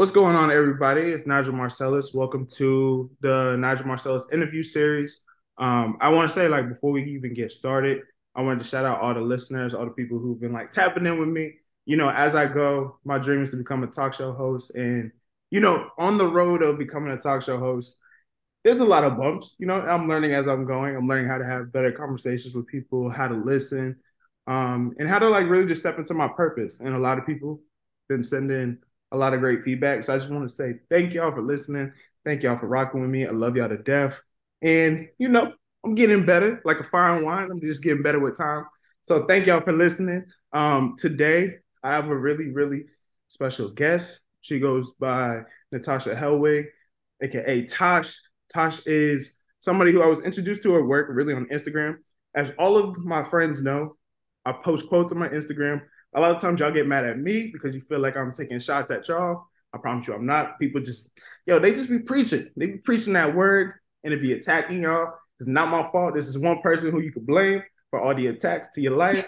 What's going on, everybody? It's Nigel Marcellus. Welcome to the Nigel Marcellus interview series. Um, I want to say, like, before we even get started, I wanted to shout out all the listeners, all the people who've been like tapping in with me. You know, as I go, my dream is to become a talk show host. And, you know, on the road of becoming a talk show host, there's a lot of bumps. You know, I'm learning as I'm going. I'm learning how to have better conversations with people, how to listen, um, and how to like really just step into my purpose. And a lot of people been sending a lot of great feedback. So I just want to say thank y'all for listening. Thank y'all for rocking with me. I love y'all to death. And you know, I'm getting better, like a fine wine. I'm just getting better with time. So thank y'all for listening. Um, today I have a really, really special guest. She goes by Natasha Helwig, aka Tosh. Tosh is somebody who I was introduced to her work really on Instagram. As all of my friends know, I post quotes on my Instagram a lot of times y'all get mad at me because you feel like I'm taking shots at y'all. I promise you I'm not. People just, yo, they just be preaching. They be preaching that word and it be attacking y'all. It's not my fault. This is one person who you could blame for all the attacks to your life,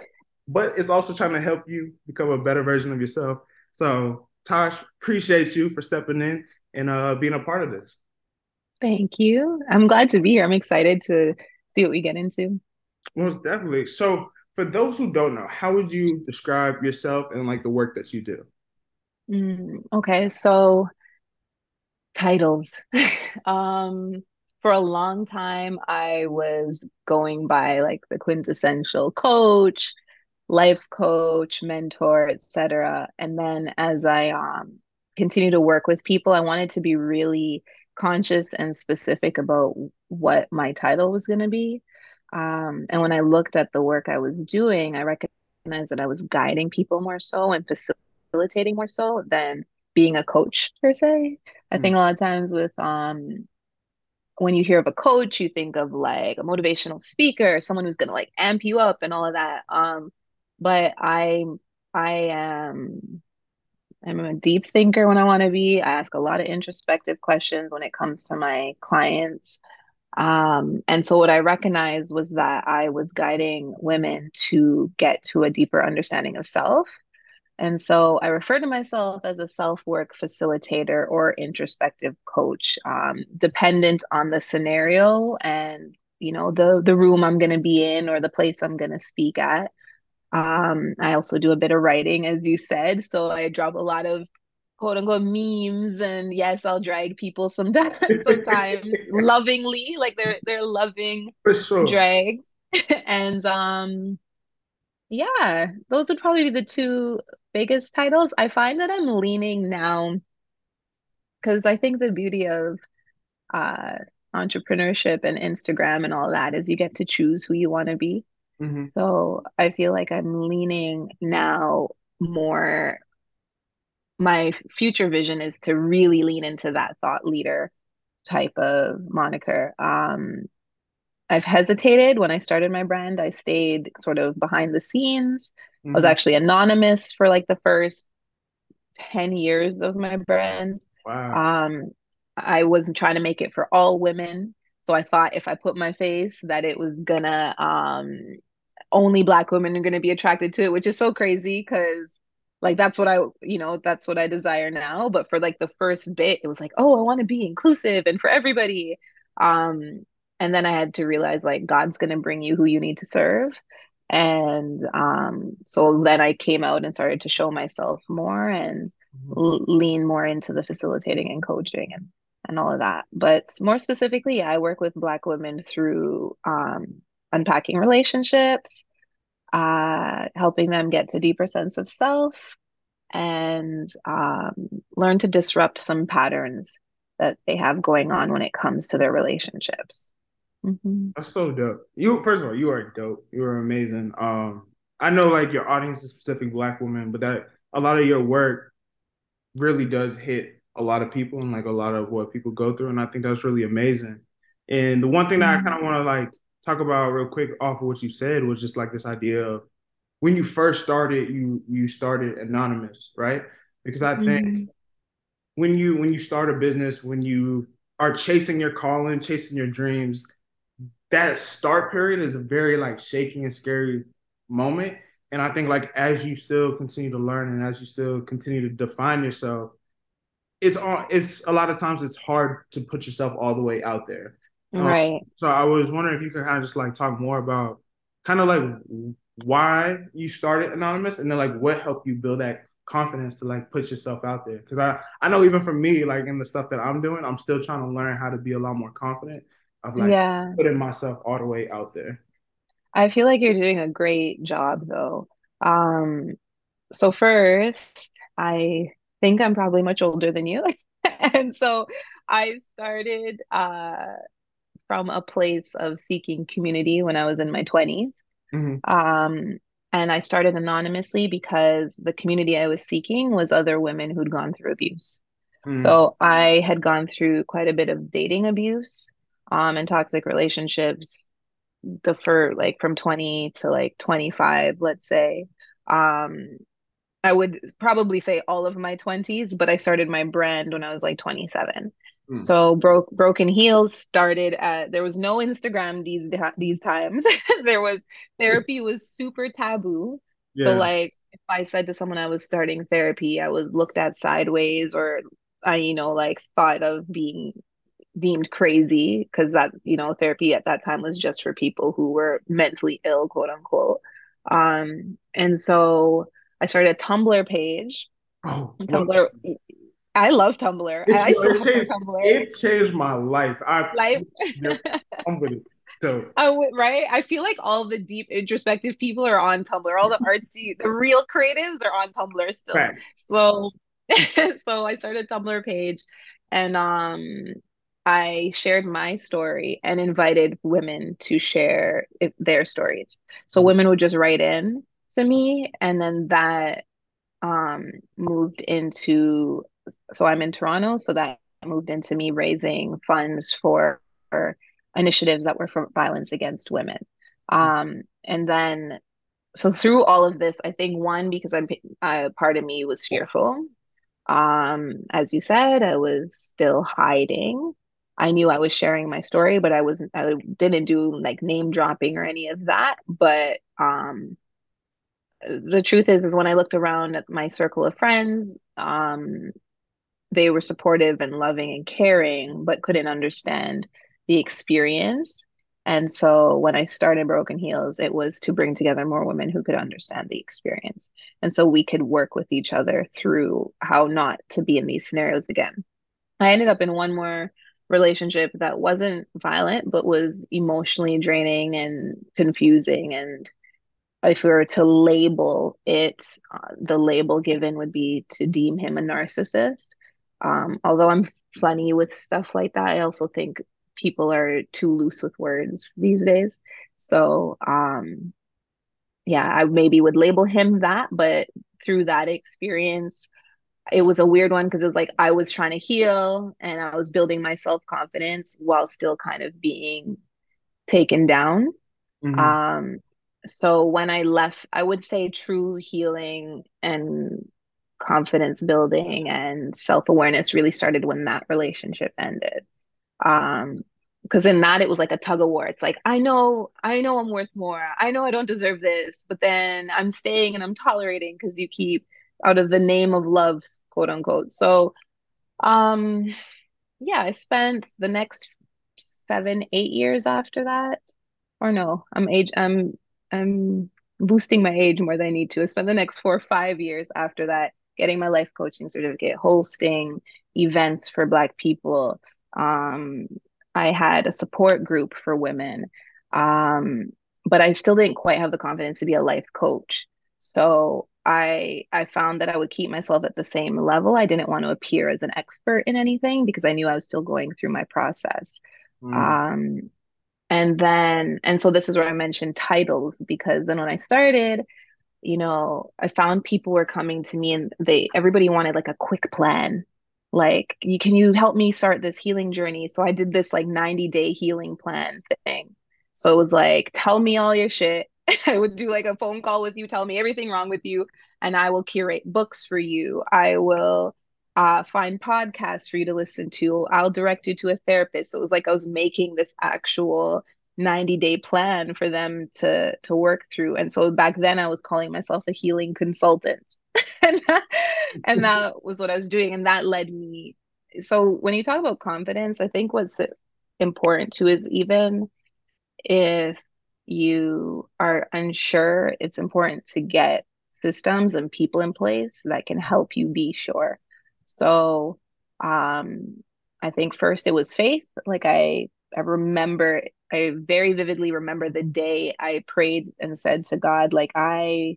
but it's also trying to help you become a better version of yourself. So, Tosh, appreciate you for stepping in and uh, being a part of this. Thank you. I'm glad to be here. I'm excited to see what we get into. Most definitely. So, for those who don't know, how would you describe yourself and like the work that you do? Mm, okay, so titles. um, for a long time, I was going by like the quintessential coach, life coach, mentor, etc. And then as I um, continue to work with people, I wanted to be really conscious and specific about what my title was going to be. Um, and when I looked at the work I was doing, I recognized that I was guiding people more so and facilitating more so than being a coach per se. I mm think a lot of times with um when you hear of a coach, you think of like a motivational speaker, someone who's gonna like amp you up and all of that. Um, but I I am I'm a deep thinker when I want to be. I ask a lot of introspective questions when it comes to my clients. Um, and so what I recognized was that I was guiding women to get to a deeper understanding of self. And so I refer to myself as a self work facilitator or introspective coach, um, dependent on the scenario and you know the the room I'm going to be in or the place I'm going to speak at. Um, I also do a bit of writing, as you said, so I drop a lot of quote unquote memes and yes i'll drag people sometimes sometimes lovingly like they're they're loving for sure. drags. And um yeah those would probably be the two biggest titles. I find that i'm leaning now because i think the beauty of uh entrepreneurship and instagram and all that is you get to choose who you want to be. Mm-hmm. so i feel like i'm leaning now more my future vision is to really lean into that thought leader type of moniker. Um, I've hesitated when I started my brand. I stayed sort of behind the scenes. Mm-hmm. I was mm-hmm. actually anonymous for like the first 10 years of my brand. Wow. Um, I wasn't trying to make it for all women. So I thought if I put my face that it was gonna um only black women are gonna be attracted to it, which is so crazy because like that's what i you know that's what i desire now but for like the first bit it was like oh i want to be inclusive and for everybody. Um and then i had to realize like god's going to bring you who you need to serve. And um so then i came out and started to show myself more and mm-hmm. l- lean more into the facilitating and coaching and and all of that. But more specifically yeah, i work with black women through um unpacking relationships uh, helping them get to deeper sense of self and um, learn to disrupt some patterns that they have going on when it comes to their relationships. Mm-hmm. That's so dope. You first of all, you are dope. You are amazing. Um, I know like your audience is specific black women, but that a lot of your work really does hit a lot of people and like a lot of what people go through, and I think that's really amazing. And the one thing that I kind of want to like talk about real quick off of what you said was just like this idea of when you first started, you you started anonymous, right? Because I think mm-hmm. when you when you start a business, when you are chasing your calling, chasing your dreams, that start period is a very like shaky and scary moment. And I think like as you still continue to learn and as you still continue to define yourself, it's all it's a lot of times it's hard to put yourself all the way out there. Um, right. Um, so I was wondering if you could kind of just like talk more about kind of like why you started anonymous and then like what helped you build that confidence to like put yourself out there because i i know even for me like in the stuff that i'm doing i'm still trying to learn how to be a lot more confident of like yeah. putting myself all the way out there i feel like you're doing a great job though um so first i think i'm probably much older than you and so i started uh from a place of seeking community when i was in my 20s mm-hmm. um and I started anonymously because the community I was seeking was other women who'd gone through abuse. Mm. So I had gone through quite a bit of dating abuse um, and toxic relationships the for like from 20 to like 25 let's say um i would probably say all of my 20s but i started my brand when i was like 27 Hmm. So broke broken heels started at there was no Instagram these these times. there was therapy was super taboo. Yeah. So like if I said to someone I was starting therapy, I was looked at sideways or I you know like thought of being deemed crazy because that you know therapy at that time was just for people who were mentally ill quote unquote. Um and so I started a Tumblr page. Oh, Tumblr I love Tumblr. It's, I it, changed, Tumblr. it changed my life. I life. I'm with it. So. Oh, right. I feel like all the deep introspective people are on Tumblr. All the artsy, the real creatives are on Tumblr still. Right. So, so I started a Tumblr page, and um, I shared my story and invited women to share their stories. So mm-hmm. women would just write in to me, and then that um moved into so I'm in Toronto, so that moved into me raising funds for, for initiatives that were for violence against women. Um, and then, so through all of this, I think one because I'm uh, part of me was fearful. Um, as you said, I was still hiding. I knew I was sharing my story, but I wasn't. I didn't do like name dropping or any of that. But um, the truth is, is when I looked around at my circle of friends, um, they were supportive and loving and caring, but couldn't understand the experience. And so when I started Broken Heels, it was to bring together more women who could understand the experience. And so we could work with each other through how not to be in these scenarios again. I ended up in one more relationship that wasn't violent, but was emotionally draining and confusing. And if we were to label it, uh, the label given would be to deem him a narcissist. Um, although I'm funny with stuff like that, I also think people are too loose with words these days. So, um, yeah, I maybe would label him that, but through that experience, it was a weird one because it's like I was trying to heal and I was building my self confidence while still kind of being taken down. Mm-hmm. Um, so when I left, I would say true healing and confidence building and self-awareness really started when that relationship ended. Um because in that it was like a tug of war. It's like i know i know i'm worth more. I know i don't deserve this but then i'm staying and i'm tolerating because you keep out of the name of love quote unquote. So um yeah i spent the next seven eight years after that or no i'm age i'm i'm boosting my age more than i need to. I spent the next four or five years after that getting my life coaching certificate, hosting events for Black people. Um, I had a support group for women, um, but I still didn't quite have the confidence to be a life coach. So I I found that I would keep myself at the same level. I didn't want to appear as an expert in anything because I knew I was still going through my process. Mm. Um, and then and so this is where I mentioned titles because then when I started, you know, I found people were coming to me and they everybody wanted like a quick plan. Like, you can you help me start this healing journey? So I did this like 90 day healing plan thing. So it was like, tell me all your shit. I would do like a phone call with you, tell me everything wrong with you, and I will curate books for you. I will uh, find podcasts for you to listen to. I'll direct you to a therapist. So it was like I was making this actual 90 day plan for them to to work through and so back then i was calling myself a healing consultant and, that, and that was what I was doing. And that led me. So when you talk about confidence, I think what's important too is even if you are unsure, it's important to get systems and people in place that can help you be sure. So um I think first it was faith. Like I I remember I very vividly remember the day I prayed and said to God, like I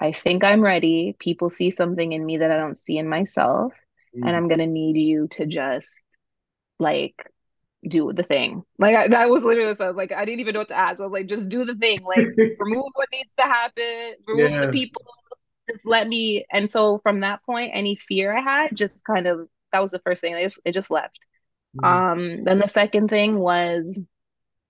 I think I'm ready. People see something in me that I don't see in myself. Mm. And I'm gonna need you to just like do the thing. Like I, that was literally what I was like, I didn't even know what to ask. I was like, just do the thing. Like remove what needs to happen, remove yeah. the people, just let me. And so from that point, any fear I had just kind of that was the first thing. I just it just left. Mm. Um, then the second thing was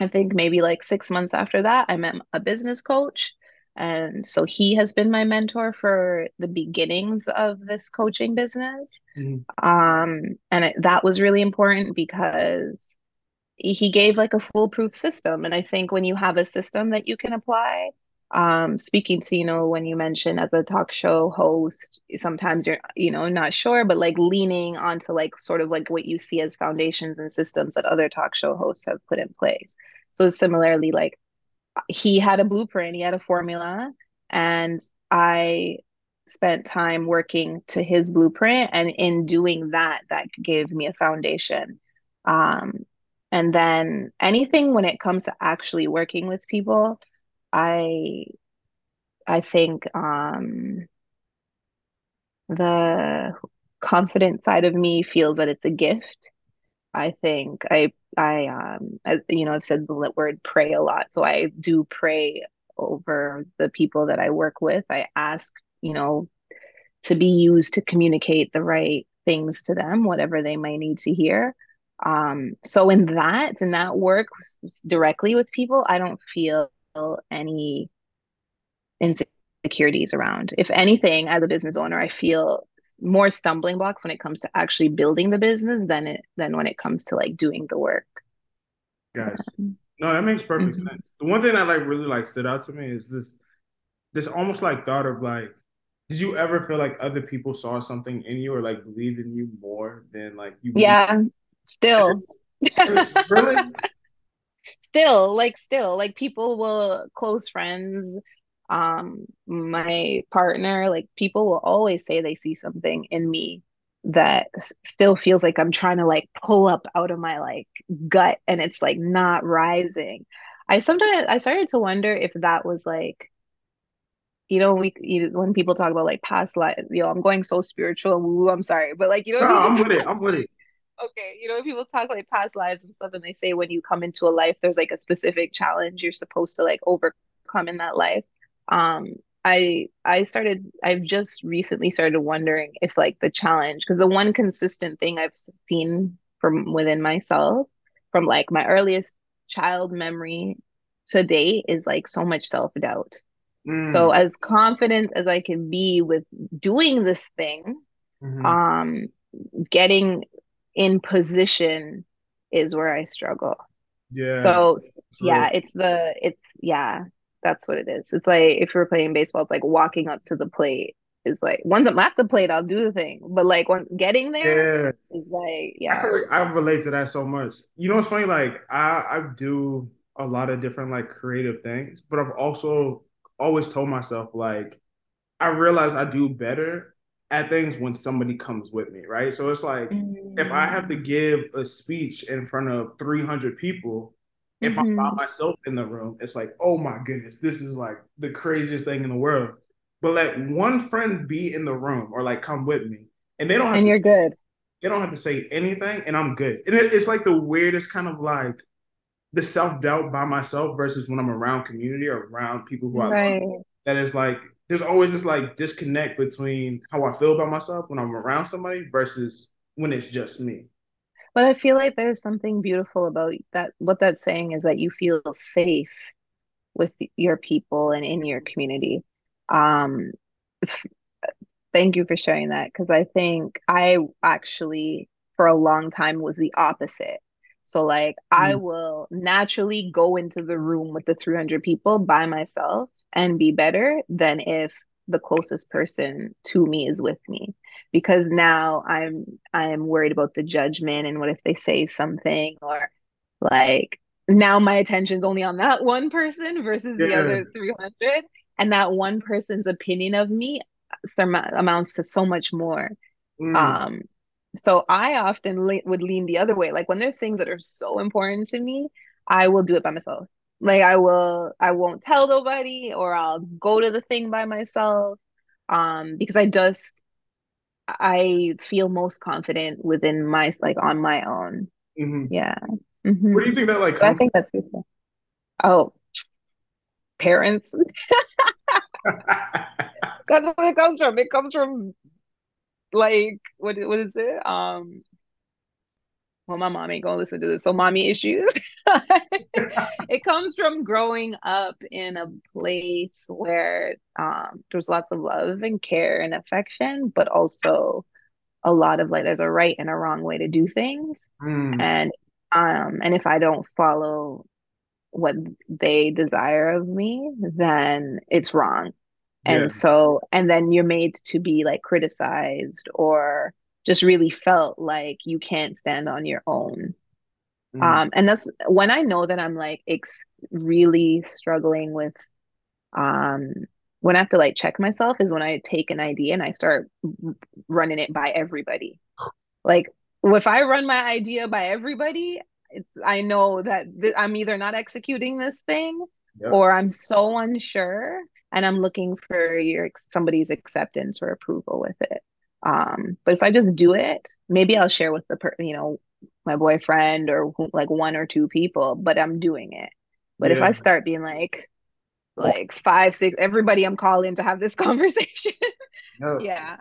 I think maybe like six months after that, I met a business coach. And so he has been my mentor for the beginnings of this coaching business. Mm-hmm. Um, and it, that was really important because he gave like a foolproof system. And I think when you have a system that you can apply, um, speaking to, you know, when you mentioned as a talk show host, sometimes you're, you know, not sure, but like leaning onto like sort of like what you see as foundations and systems that other talk show hosts have put in place. So similarly, like he had a blueprint, he had a formula, and I spent time working to his blueprint. And in doing that, that gave me a foundation. Um, and then anything when it comes to actually working with people, I I think um, the confident side of me feels that it's a gift. I think I I um I, you know I've said the word pray a lot, so I do pray over the people that I work with. I ask you know to be used to communicate the right things to them, whatever they might need to hear. Um, so in that in that work directly with people, I don't feel any insecurities around. If anything, as a business owner, I feel more stumbling blocks when it comes to actually building the business than it than when it comes to like doing the work. Gotcha. No, that makes perfect mm-hmm. sense. The one thing that like really like stood out to me is this this almost like thought of like did you ever feel like other people saw something in you or like believed in you more than like you yeah still really still like still like people will close friends um my partner like people will always say they see something in me that still feels like i'm trying to like pull up out of my like gut and it's like not rising. I sometimes i started to wonder if that was like you know we you, when people talk about like past life you know i'm going so spiritual Woo, i'm sorry but like you know no, i'm with it i'm with it okay, you know, people talk like past lives and stuff, and they say when you come into a life, there's like a specific challenge you're supposed to like overcome in that life. Um, I I started I've just recently started wondering if like the challenge because the one consistent thing I've seen from within myself from like my earliest child memory to date is like so much self-doubt. Mm. So as confident as I can be with doing this thing, mm-hmm. um getting in position is where I struggle. Yeah. So yeah, it's the it's yeah, that's what it is. It's like if you're playing baseball, it's like walking up to the plate is like once I'm at the plate, I'll do the thing. But like when getting there yeah. is like yeah. I, like I relate to that so much. You know what's funny? Like I I do a lot of different like creative things, but I've also always told myself like I realize I do better at things when somebody comes with me, right? So it's like mm-hmm. if I have to mm. give a speech in front of 300 people, if mm-hmm. I'm by mm-hmm. myself in the room, it's like, oh my goodness, this is like the craziest thing in the world. But let one friend be in the room or like come with me, and they don't. Have and to, you're good. They don't have to say anything, and I'm good. And it, it's like the weirdest kind of like the self doubt by myself versus when I'm around community or around people who right. I love. That is like there's always this like disconnect between how I feel about myself when I'm around somebody versus when it's just me. But I feel like there's something beautiful about that. What that's saying is that you feel safe with your people and in your community. Um, thank you for sharing that because I think I actually, for a long time, was the opposite. So, like, mm. I will naturally go into the room with the 300 people by myself and be better than if the closest person to me is with me. Because now I'm I'm worried about the judgment and what if they say something or like now my attention's only on that one person versus yeah. the other 300 and that one person's opinion of me amounts to so much more. Mm. um so i often le- would lean the other way. Like when there's things that are so important to me i will do it by myself like i will i won't tell nobody or i'll go to the thing by myself um because i just i feel most confident within my like on my own. Mm-hmm. yeah. Mm-hmm. where do you think that like i think that's beautiful oh. Parents? That's where it comes from. It comes from like what what is it? Um well, my mom ain't gonna listen to this. So, mommy issues. it comes from growing up in a place where um, there's lots of love and care and affection, but also a lot of like there's a right and a wrong way to do things. Mm. And um, and if I don't follow what they desire of me, then it's wrong. And so, and then you're made to be like criticized or just really felt like you can't stand on your own. Mm. Um, and that's when I know that I'm like ex- really struggling with, um, when I have to like check myself is when I take an idea and I start running it by everybody. Like if I run my idea by everybody, it's I know that th- I'm either not executing this thing yep. or I'm so unsure and I'm looking for your somebody's acceptance or approval with it. Um, but if I just do it, maybe I'll share with the per, you know, my boyfriend or like one or two people, but I'm doing it. But yeah. if I start being like, like five, six, everybody I'm calling to have this conversation. no. Yeah.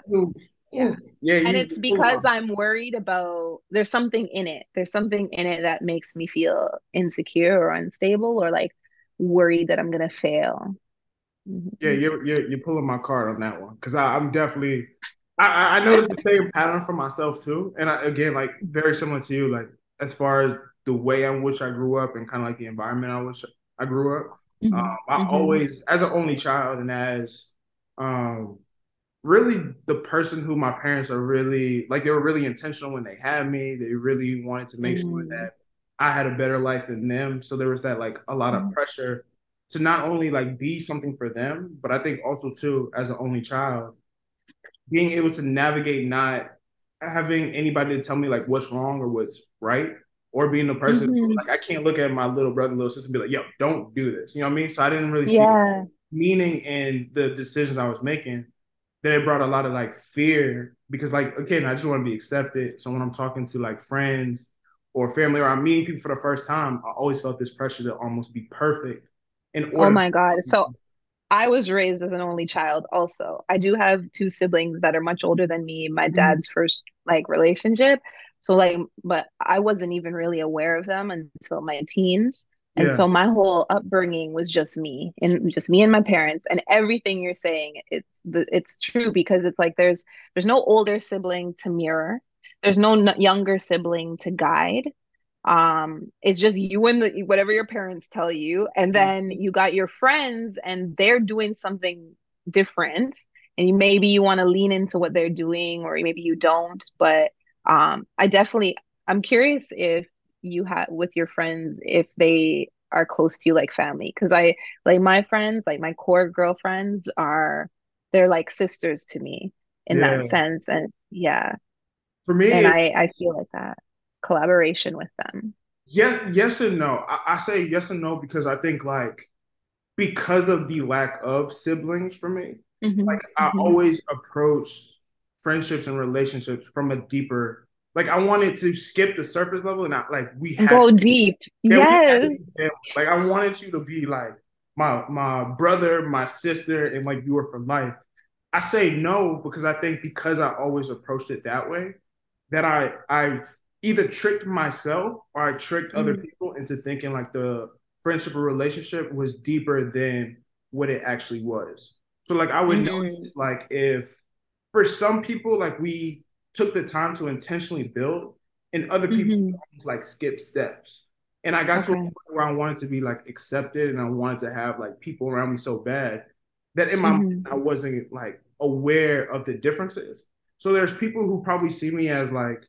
Yeah. yeah and it's because I'm worried about there's something in it. There's something in it that makes me feel insecure or unstable or like worried that I'm gonna fail. Mm-hmm. Yeah, you're, you're you're pulling my card on that one because I'm definitely I, I noticed the same pattern for myself too, and I, again, like very similar to you, like as far as the way in which I grew up and kind of like the environment I was I grew up. Mm-hmm. Um, I mm-hmm. always, as an only child, and as um, really the person who my parents are really like, they were really intentional when they had me. They really wanted to make mm-hmm. sure that I had a better life than them. So there was that like a lot of mm-hmm. pressure to not only like be something for them, but I think also too as an only child being able to navigate not having anybody to tell me like what's wrong or what's right, or being the person mm-hmm. like I can't look at my little brother, little sister, and be like, "Yo, don't do this." You know what I mean? So I didn't really yeah. see meaning in the decisions I was making. That it brought a lot of like fear because, like, again, I just want to be accepted. So when I'm talking to like friends or family, or I'm meeting people for the first time, I always felt this pressure to almost be perfect. In order oh my god! So I was raised as an only child also. I do have two siblings that are much older than me, my mm-hmm. dad's first like relationship. So like but I wasn't even really aware of them until my teens. And yeah. so my whole upbringing was just me and just me and my parents and everything you're saying it's the, it's true because it's like there's there's no older sibling to mirror. There's no younger sibling to guide um it's just you and the whatever your parents tell you and mm-hmm. then you got your friends and they're doing something different and you, maybe you want to lean into what they're doing or maybe you don't but um i definitely i'm curious if you had with your friends if they are close to you like family because i like my friends like my core girlfriends are they're like sisters to me in yeah. that sense and yeah for me and i i feel like that collaboration with them? Yeah, yes and no. I, I say yes and no because I think like because of the lack of siblings for me, mm-hmm. like I mm-hmm. always approach friendships and relationships from a deeper like I wanted to skip the surface level and not like we had go to, deep. yes. Like I wanted you to be like my my brother, my sister, and like you were for life. I say no because I think because I always approached it that way, that I I either tricked myself or I tricked mm-hmm. other people into thinking like the friendship or relationship was deeper than what it actually was. So like I would mm-hmm. notice like if for some people like we took the time to intentionally build and other people mm-hmm. like skip steps. And I got okay. to a point where I wanted to be like accepted and I wanted to have like people around me so bad that in my mm-hmm. mind I wasn't like aware of the differences. So there's people who probably see me as like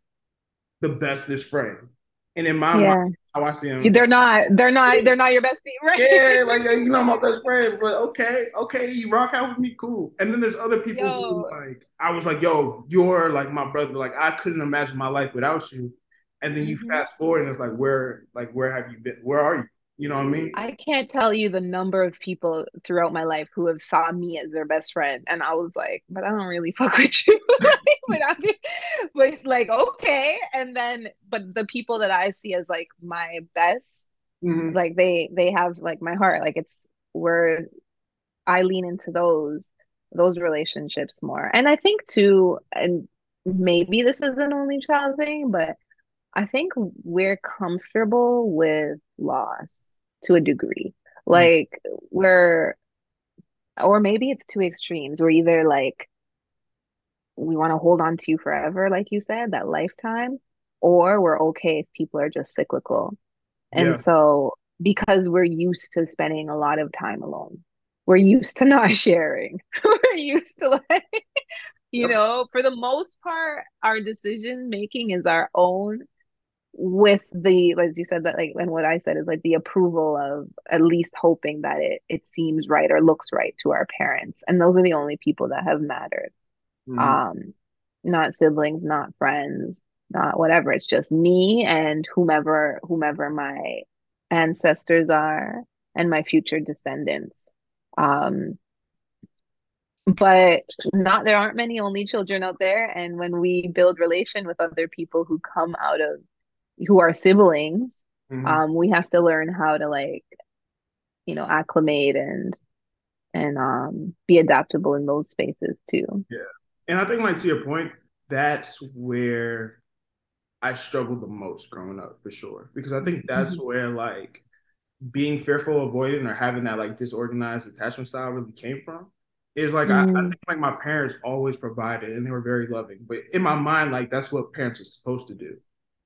the bestest friend. And in my yeah. mind, how I see them, they're not, they're not, they're not your bestie, right? Yeah, like you know, my best friend. But okay, okay, you rock out with me, cool. And then there's other people yo. who like, I was like, yo, you're like my brother. Like I couldn't imagine my life without you. And then you mm-hmm. fast forward, and it's like, where, like, where have you been? Where are you? You know what I mean? I can't tell you the number of people throughout my life who have saw me as their best friend, and I was like, but I don't really fuck with you. but, I mean, but like, okay. And then, but the people that I see as like my best, mm-hmm. like they they have like my heart. Like it's where I lean into those those relationships more. And I think too, and maybe this is an only child thing, but I think we're comfortable with loss to a degree. Hmm. Like we're or maybe it's two extremes. We're either like we want to hold on to you forever, like you said, that lifetime, or we're okay if people are just cyclical. And yeah. so because we're used to spending a lot of time alone, we're used to not sharing. we're used to like you know, for the most part, our decision making is our own with the as you said that like and what i said is like the approval of at least hoping that it it seems right or looks right to our parents. And those are the only people that have mattered. Mm-hmm. um not siblings not friends not whatever. It's just me and whomever whomever my ancestors are and my future descendants. Um but not there aren't many only children out there. And when we build relation with other people who come out of who are siblings mm-hmm. um we have to learn how to like you know acclimate and and um be adaptable in those spaces too yeah and i think like to your point that's where i struggled the most growing up for sure because i think that's mm-hmm. where like being fearful avoiding or having that like disorganized attachment style really came from is like mm. I, I, mm. think like my parents always provided and they were very loving but in my mind like that's what parents are supposed to do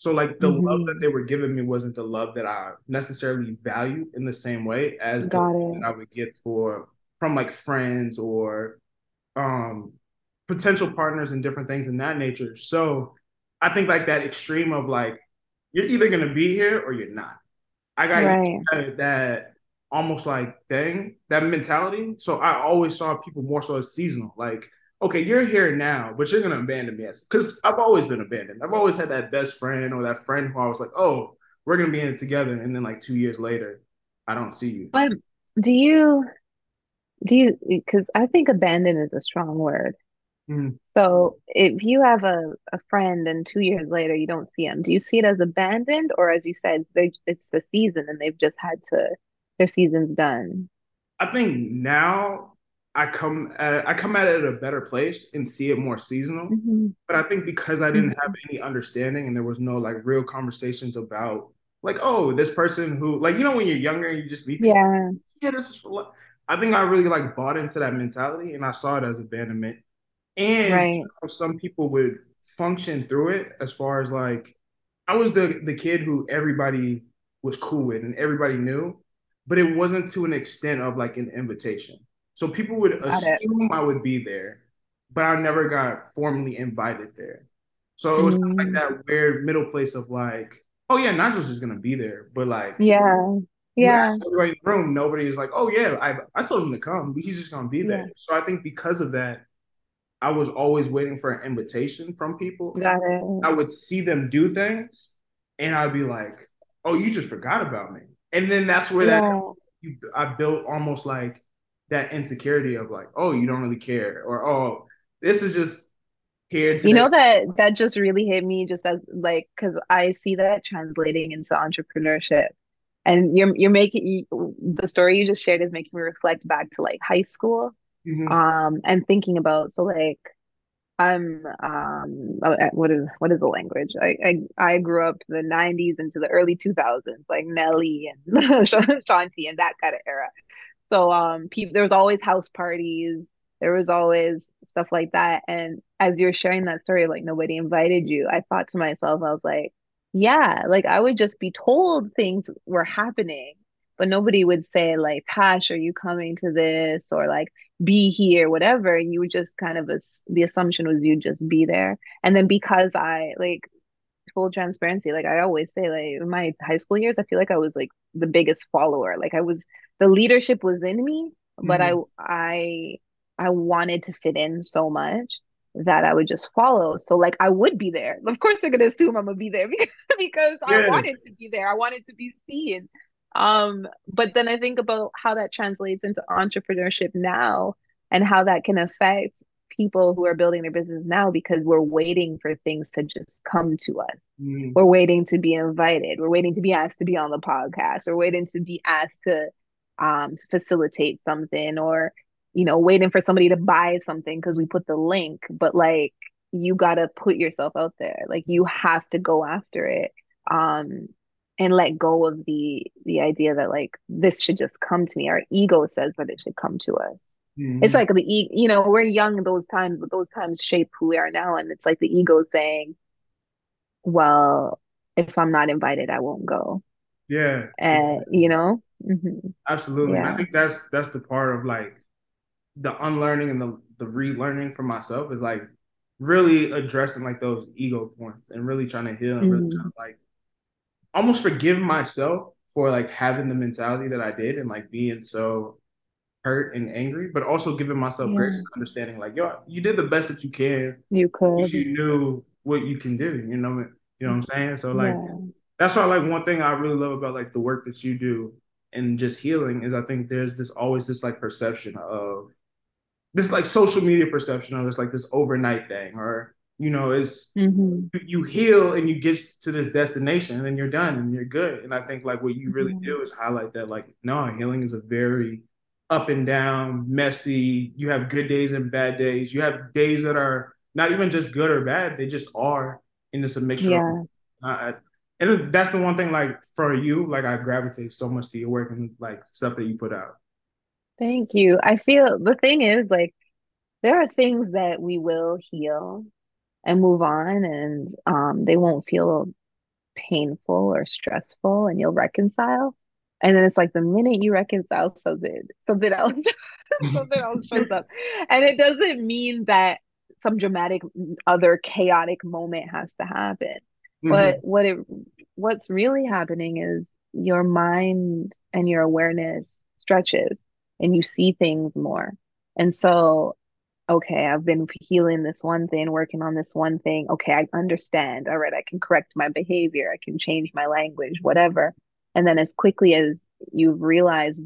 so like the mm-hmm. love that they were giving me wasn't the love that I necessarily valued in the same way as that I would get for from like friends or um potential partners and different things in that nature. So I think like that extreme of like you're either gonna be here or you're not. I got right. that, that almost like thing, that mentality. So I always saw people more so as seasonal. Like okay, you're here now, but you're gonna abandon me because I've always been abandoned. I've always had that best friend or that friend who I was like, oh, we're gonna be in it together, and then like two years later, I don't see you. But do you do you because I think abandon is a strong word. Mm-hmm. So if you have a, a friend and two years later you don't see them, do you see it as abandoned or as you said, they, it's the season and they've just had to their season's done? I think now I come at, I come at it at a better place and see it more seasonal. Mm-hmm. But I think because I didn't have mm-hmm. any understanding and there was no like real conversations about like oh this person who like you know when you're younger you just be yeah yeah this is for I think I really like bought into that mentality and I saw it as abandonment. And right. you know, some people would function through it as far as like I was the the kid who everybody was cool with and everybody knew, but it wasn't to an extent of like an invitation. So people would got assume it. I would be there, but I never got formally invited there. So it was mm. like that weird middle place of like, oh yeah, Nigel's just gonna be there, but like, yeah, yeah. Everybody in the room, nobody is like, oh yeah, I I told him to come, but he's just gonna be there. Yeah. So I think because of that, I was always waiting for an invitation from people. Got it. I would see them do things, and I'd be like, oh, you just forgot about me, and then that's where yeah. that I built almost like that insecurity of like, oh, you don't really care, or oh, this is just here. Today. You know that that just really hit me just as like because I see that translating into entrepreneurship, and you're you're making the story you just shared is making me reflect back to like high school, mm-hmm. um, and thinking about so like. I'm um uh, what is what is the language? I I, I grew up the 90s into the early 2000s, like Nelly and Shanti and that kind of era. So um people there was always house parties, there was always stuff like that. And as you're sharing that story, like nobody invited you, I thought to myself, I was like, yeah, like I would just be told things were happening, but nobody would say like, Tash, are you coming to this? Or like, be here, whatever. And You would just kind of, the assumption was you'd just be there. And then because I like full transparency, like I always say, like in my high school years, I feel like I was like the biggest follower. Like I was, the leadership was in me, but mm-hmm. I, I, I wanted to fit in so much that I would just follow. So like I would be there. Of course they're gonna assume I'm gonna be there because, because yeah. I wanted to be there. I wanted to be seen. Um, but then I think about how that translates into entrepreneurship now and how that can affect people who are building their business now because we're waiting for things to just come to us. Mm. We're waiting to be invited. We're waiting to be asked to be on the podcast. We're waiting to be asked to um, facilitate something or you know, waiting for somebody to buy something because we put the link, but like you got to put yourself out there. Like you have to go after it. Um and let go of the the idea that like this should just come to me. Our ego says that it should come to us. Mm-hmm. It's like the e- you know, we're young those times, but those times shape who we are now and it's like the ego saying, well, if I'm not invited, I won't go. Yeah. And you know, mm-hmm. absolutely. Yeah. I think that's that's the part of like the unlearning and the the relearning for myself is like really addressing like those ego points and really trying to heal and mm-hmm. really trying to like almost forgive myself for like having the mentality that I did and like being so hurt and angry, but also giving myself yeah. grace and understanding like, yo, you did the best that you can. You could. You knew what you can do. You know, you know what I'm saying? So like yeah. that's why like one thing I really love about like the work that you do and just healing is I think there's this always this like perception of this like social media perception of it's like this overnight thing or you know it's mm-hmm. you heal and you get to this destination and then you're done and you're good and i think like what you really mm-hmm. do is highlight that like no healing is a very up and down messy you have good days and bad days you have days that are not even just good or bad they just are and it's a mixture yeah. Of, uh, and that's the one thing like for you like i gravitate so much to your work and like stuff that you put out Thank you. I feel the thing is like there are things that we will heal and move on and um they won't feel painful or stressful and you'll reconcile. And then it's like the minute you reconcile something, something else, something else shows up. And it doesn't mean that some dramatic other chaotic moment has to happen. Mm-hmm. But what it what's really happening is your mind and your awareness stretches and you see things more. And so, okay, I've been healing this one thing, working on this one thing. Okay, I understand. All right, I can correct my behavior, I can change my language, whatever. And then, as quickly as you've realized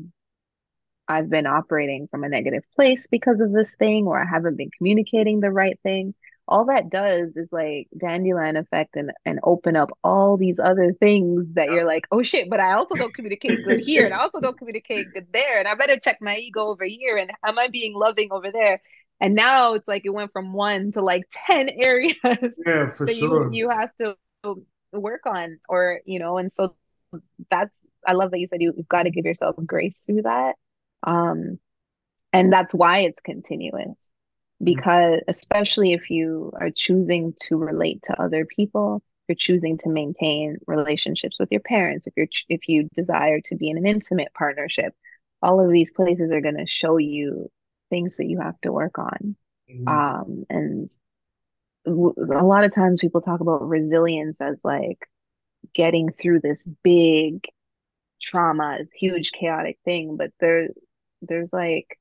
I've been operating from a negative place because of this thing, or I haven't been communicating the right thing, all that does is like dandelion effect and and open up all these other things that you're like oh shit but i also don't communicate good here and i also don't communicate good there and i better check my ego over here and am i being loving over there? And now it's like it went from one to like 10 areas yeah for sure you, you have to work on or you know and so that's i love that you said you, you've got to give yourself grace through that um and that's why it's continuous Mm-hmm. because especially if you are choosing to relate to other people you're choosing to maintain relationships with your parents if you're if you desire to be in an intimate partnership all of these places are going to show you things that you have to work on mm-hmm. um and w- a lot of times people talk about resilience as like getting through this big trauma huge chaotic thing but there there's like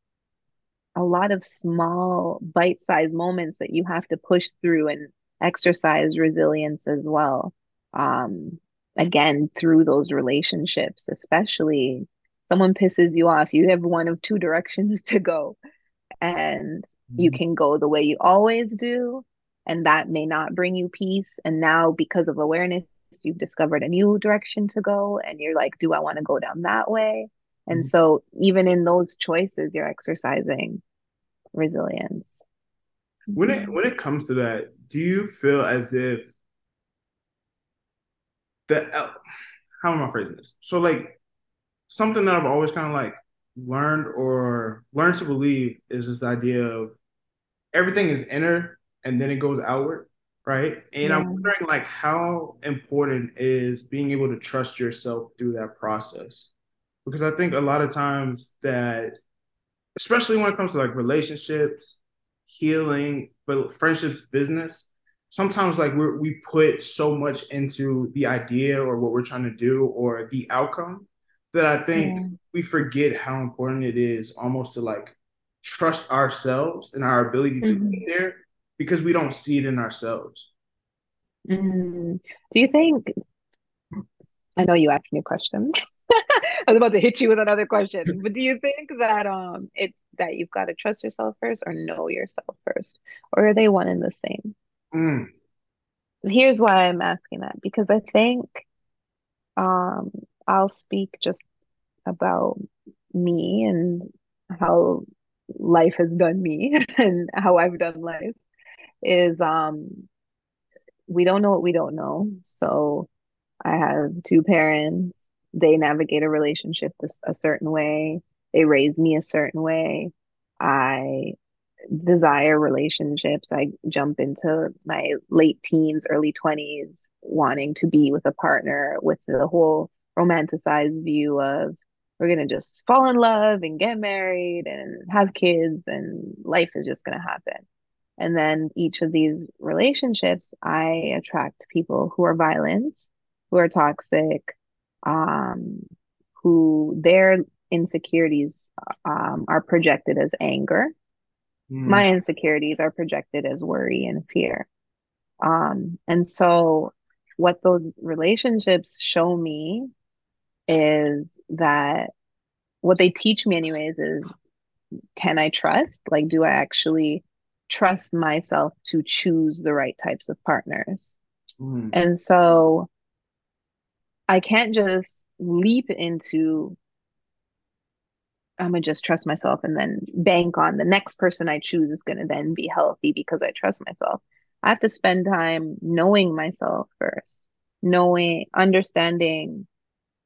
a lot of small bite-sized moments that you have to push through and exercise resilience as well um, again through those relationships especially someone pisses you off you have one of two directions to go and mm-hmm. you can go the way you always do and that may not bring you peace and now because of awareness you've discovered a new direction to go and you're like do i want to go down that way and mm-hmm. so even in those choices, you're exercising resilience. When it when it comes to that, do you feel as if the how am I phrasing this? So like something that I've always kind of like learned or learned to believe is this idea of everything is inner and then it goes outward, right? And yeah. I'm wondering like how important is being able to trust yourself through that process because I think a lot of times that especially when it comes to like relationships, healing, but friendships, business. Sometimes like we we put so much into the idea or what we're trying to do or the outcome that I think yeah. we forget how important it is almost to like trust ourselves and our ability to mm-hmm. get there because we don't see it in ourselves. Mm. Do you think? I know you asked me a question. I was about to hit you with another question, but do you think that um it's that you've got to trust yourself first or know yourself first, or are they one and the same? Mm. Here's why I'm asking that because I think um I'll speak just about me and how life has done me and how I've done life is um we don't know what we don't know. So I have two parents. They navigate a relationship this, a certain way. They raise me a certain way. I desire relationships. I jump into my late teens, early 20s, wanting to be with a partner with the whole romanticized view of we're going to just fall in love and get married and have kids and life is just going to happen. And then each of these relationships, I attract people who are violent, who are toxic, um, who their insecurities um, are projected as anger. Mm. My insecurities are projected as worry and fear. Um, and so, what those relationships show me is that what they teach me, anyways, is can I trust? Like, do I actually trust myself to choose the right types of partners. Mm. And so I can't just leap into I'm gonna just trust myself and then bank on the next person I choose is gonna then be healthy because I trust myself. I have to spend time knowing myself first, knowing, understanding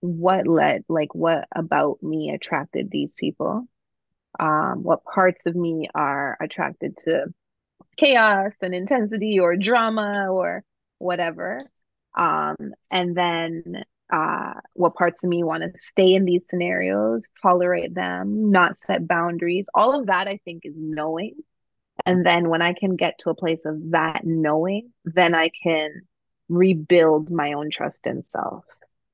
what led, like what about me attracted these people um, what parts of me are attracted to chaos and intensity or drama or whatever. Um, and then uh, what parts of me want to stay in these scenarios tolerate them not set boundaries. All of that i think is knowing. And then when i can get to a place of that knowing then i can rebuild my own trust in self.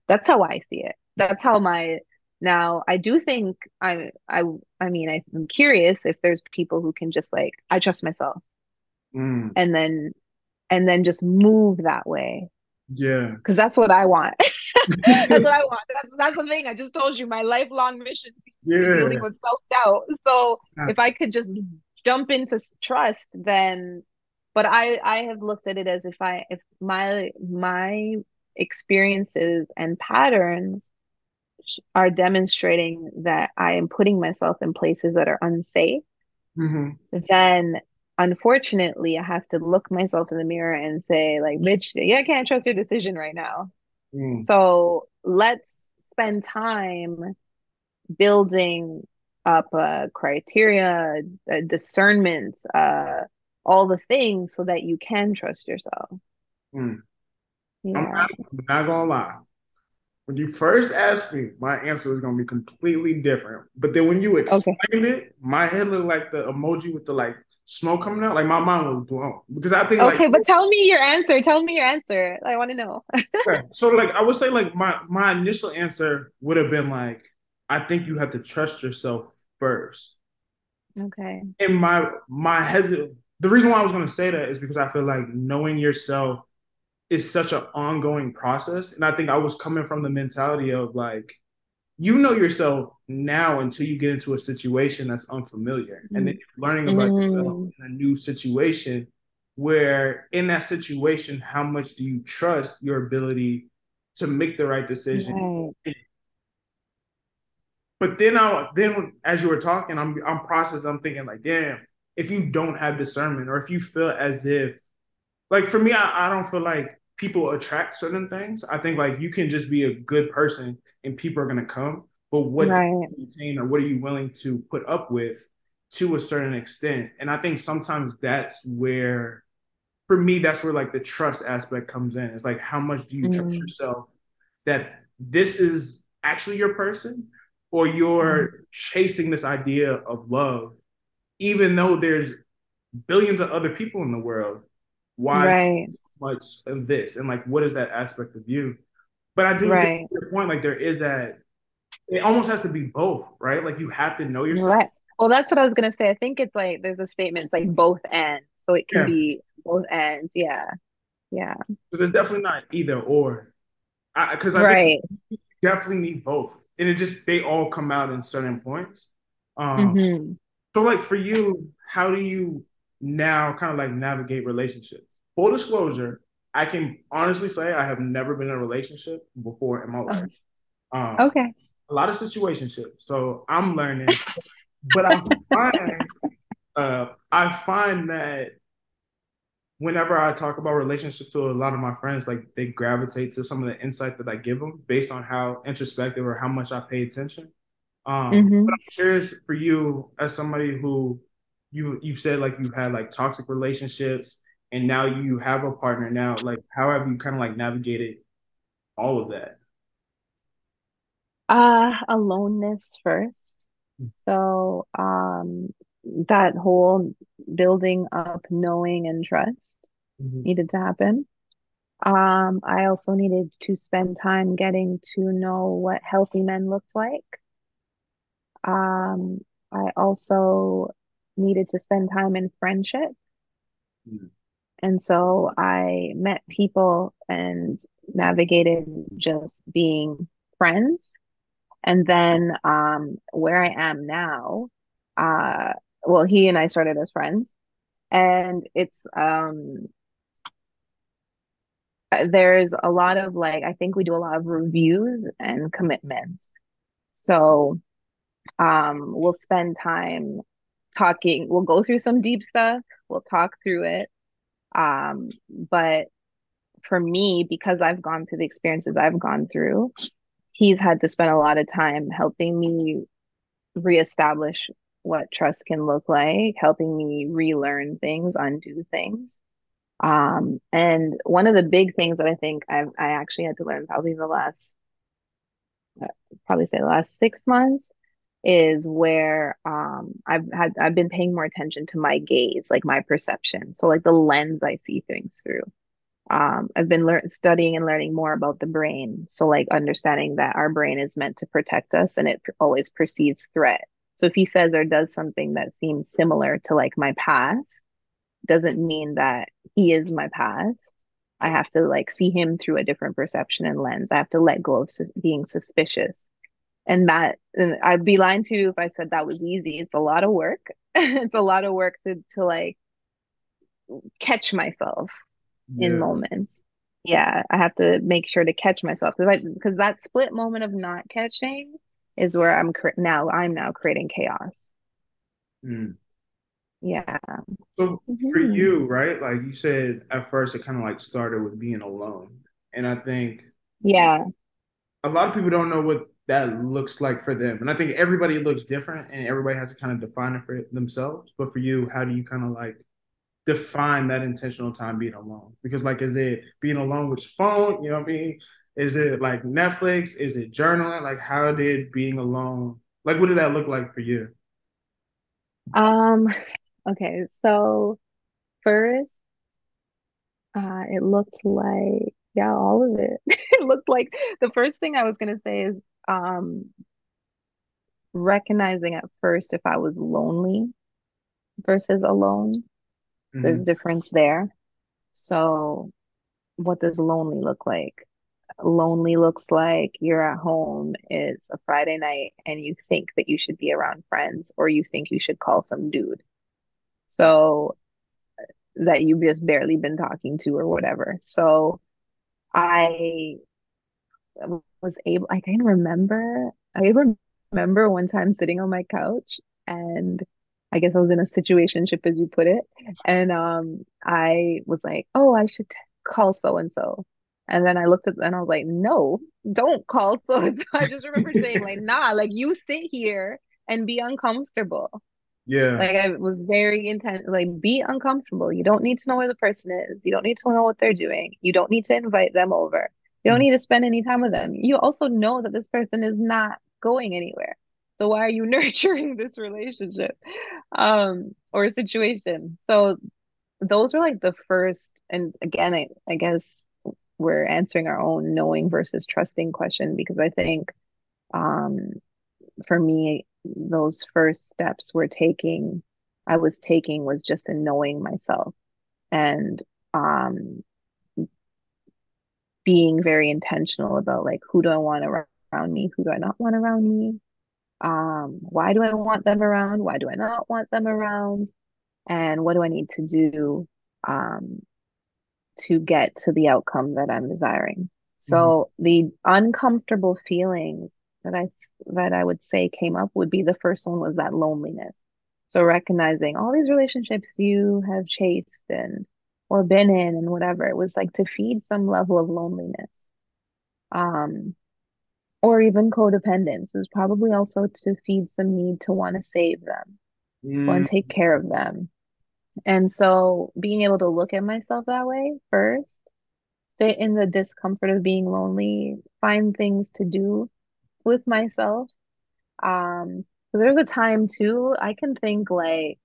That's how i see it. That's how my now, I do think I I I mean I, am curious if there's people who can just like I trust myself, mm. and then and then just move that way. Yeah, because that's what I want. that's what I want. That's that's the thing. I just told you my lifelong mission. Yeah, dealing with self doubt. So yeah. if I could just jump into trust, then. But I I have looked at it as if I if my my experiences and patterns are demonstrating that I am putting myself in places that are unsafe, mm-hmm. then unfortunately I have to look myself in the mirror and say, like, bitch, yeah, I can't trust your decision right now. Mm. So let's spend time building up a criteria, a discernment, uh, all the things so that you can trust yourself. Mm. Yeah. I'm not, I'm not gonna lie when you first asked me, my answer was gonna be completely different. But then when you explained okay. it, my head looked like the emoji with the like smoke coming out. Like my mind was blown because I think. Okay, like, but tell me your answer. Tell me your answer. I want to know. okay. So like I would say like my my initial answer would have been like I think you have to trust yourself first. Okay. And my my hesit the reason why I was gonna say that is because I feel like knowing yourself is such an ongoing process. And I think I was coming from the mentality of like, you know yourself now until you get into a situation that's unfamiliar. Mm-hmm. And then you're learning about mm-hmm. yourself in a new situation where in that situation, how much do you trust your ability to make the right decision? Right. But then I then as you were talking, I'm I'm processing, I'm thinking like, damn, if you don't have discernment or if you feel as if like for me, I, I don't feel like people attract certain things. I think like you can just be a good person and people are gonna come. But what right. do you maintain or what are you willing to put up with to a certain extent? And I think sometimes that's where for me, that's where like the trust aspect comes in. It's like how much do you mm. trust yourself that this is actually your person or you're chasing this idea of love, even though there's billions of other people in the world. Why Right. so much of this? And like, what is that aspect of you? But I do Right. your point. Like, there is that. It almost has to be both, right? Like, you have to know yourself. Right. Well, that's what I was gonna say. I think it's like there's a statement, it's like both ends. So it can Yeah, be both ends. Yeah. Yeah. because it's definitely not either or. I because I think Right. definitely need both, and it just they all come out in certain points. Um, hmm so like for you, how do you now kind of like navigate relationships? Full disclosure, I can honestly say I have never been in a relationship before in my life. Um, Okay. a lot of situationships, so I'm learning, but I find uh, I find that whenever I talk about relationships to a lot of my friends, like they gravitate to some of the insight that I give them based on how introspective or how much I pay attention. Um, but hmm I'm curious for you as somebody who you you've said like you've had like toxic relationships and now you have a partner now, like how have you kind of like navigated all of that? Uh, aloneness first. So, um, that whole building up knowing and trust Mhm. needed to happen. Um, I also needed to spend time getting to know what healthy men looked like. Um, I also needed to spend time in friendship. Mhm. And so I met people and navigated just being friends. And then um, where I am now, uh, well, he and I started as friends, and it's um, there's a lot of like I think we do a lot of reviews and commitments. So um, we'll spend time talking. We'll go through some deep stuff. We'll talk through it. Um, but for me, because I've gone through the experiences I've gone through, he's had to spend a lot of time helping me reestablish what trust can look like, helping me relearn things, undo things. Um, and one of the big things that I think I've I actually had to learn probably the last uh, probably say the last six months is where um I've had I've been paying more attention to my gaze, like my perception. So like the lens I see things through. Um, I've been studying and learning more about the brain. So, like, understanding that our brain is meant to protect us and it always perceives threat. So, if he says or does something that seems similar to like my past, doesn't mean that he is my past. I have to like see him through a different perception and lens. I have to let go of sus being suspicious. And that, and I'd be lying to you if I said that was easy. It's a lot of work. It's a lot of work to to like catch myself in moments. Yeah, I have to make sure to catch myself because that split moment of not catching is where I'm cre now I'm now creating chaos. Mm. Yeah. So for Mhm. you, right? Like you said at first, it kind of like started with being alone, and I think Yeah. a lot of people don't know what that looks like for them. And I think everybody looks different and everybody has to kind of define it for themselves. But for you, how do you kind of like define that intentional time being alone? Because like is it being alone with your phone? You know what I mean? Is it like Netflix? Is it journaling? Like how did being alone, like what did that look like for you? Um, okay, so first, uh, it looked like, yeah, all of it. It looked like the first thing I was gonna say is um recognizing at first if I was lonely versus alone. There's hmm difference there. So what does lonely look like? Lonely looks like you're at home, it's a Friday night, and you think that you should be around friends, or you think you should call some dude. So that you've just barely been talking to or whatever. So I was able, I can remember, I remember one time sitting on my couch and I guess I was in a situationship as you put it. And um I was like, oh, I should call so and so. And then I looked at and I was like, no, don't call so and so. I just remember saying, like, nah, like you sit here and be uncomfortable. Yeah. Like I was very intent, like be uncomfortable. You don't need to know where the person is. You don't need to know what they're doing. You don't need to invite them over. You don't need to spend any time with them. You also know that this person is not going anywhere. So why are you nurturing this relationship um or situation? So those were like the first and again I, I guess we're answering our own knowing versus trusting question because I think um for me those first steps were taking I was taking was just in knowing myself and um being very intentional about like who do I want around me, who do I not want around me, um, why do I want them around, why do I not want them around, and what do I need to do um, to get to the outcome that I'm desiring. So mm-hmm. the uncomfortable feelings that I that I would say came up would be the first one was that loneliness. So recognizing all these relationships you have chased and or been in and whatever, it was like to feed some level of loneliness. Um or even codependence is probably also to feed some need to want to save them, mm. want to take care of them. And so being able to look at myself that way first, sit in the discomfort of being lonely, find things to do with myself. Um, there's a time too, I can think like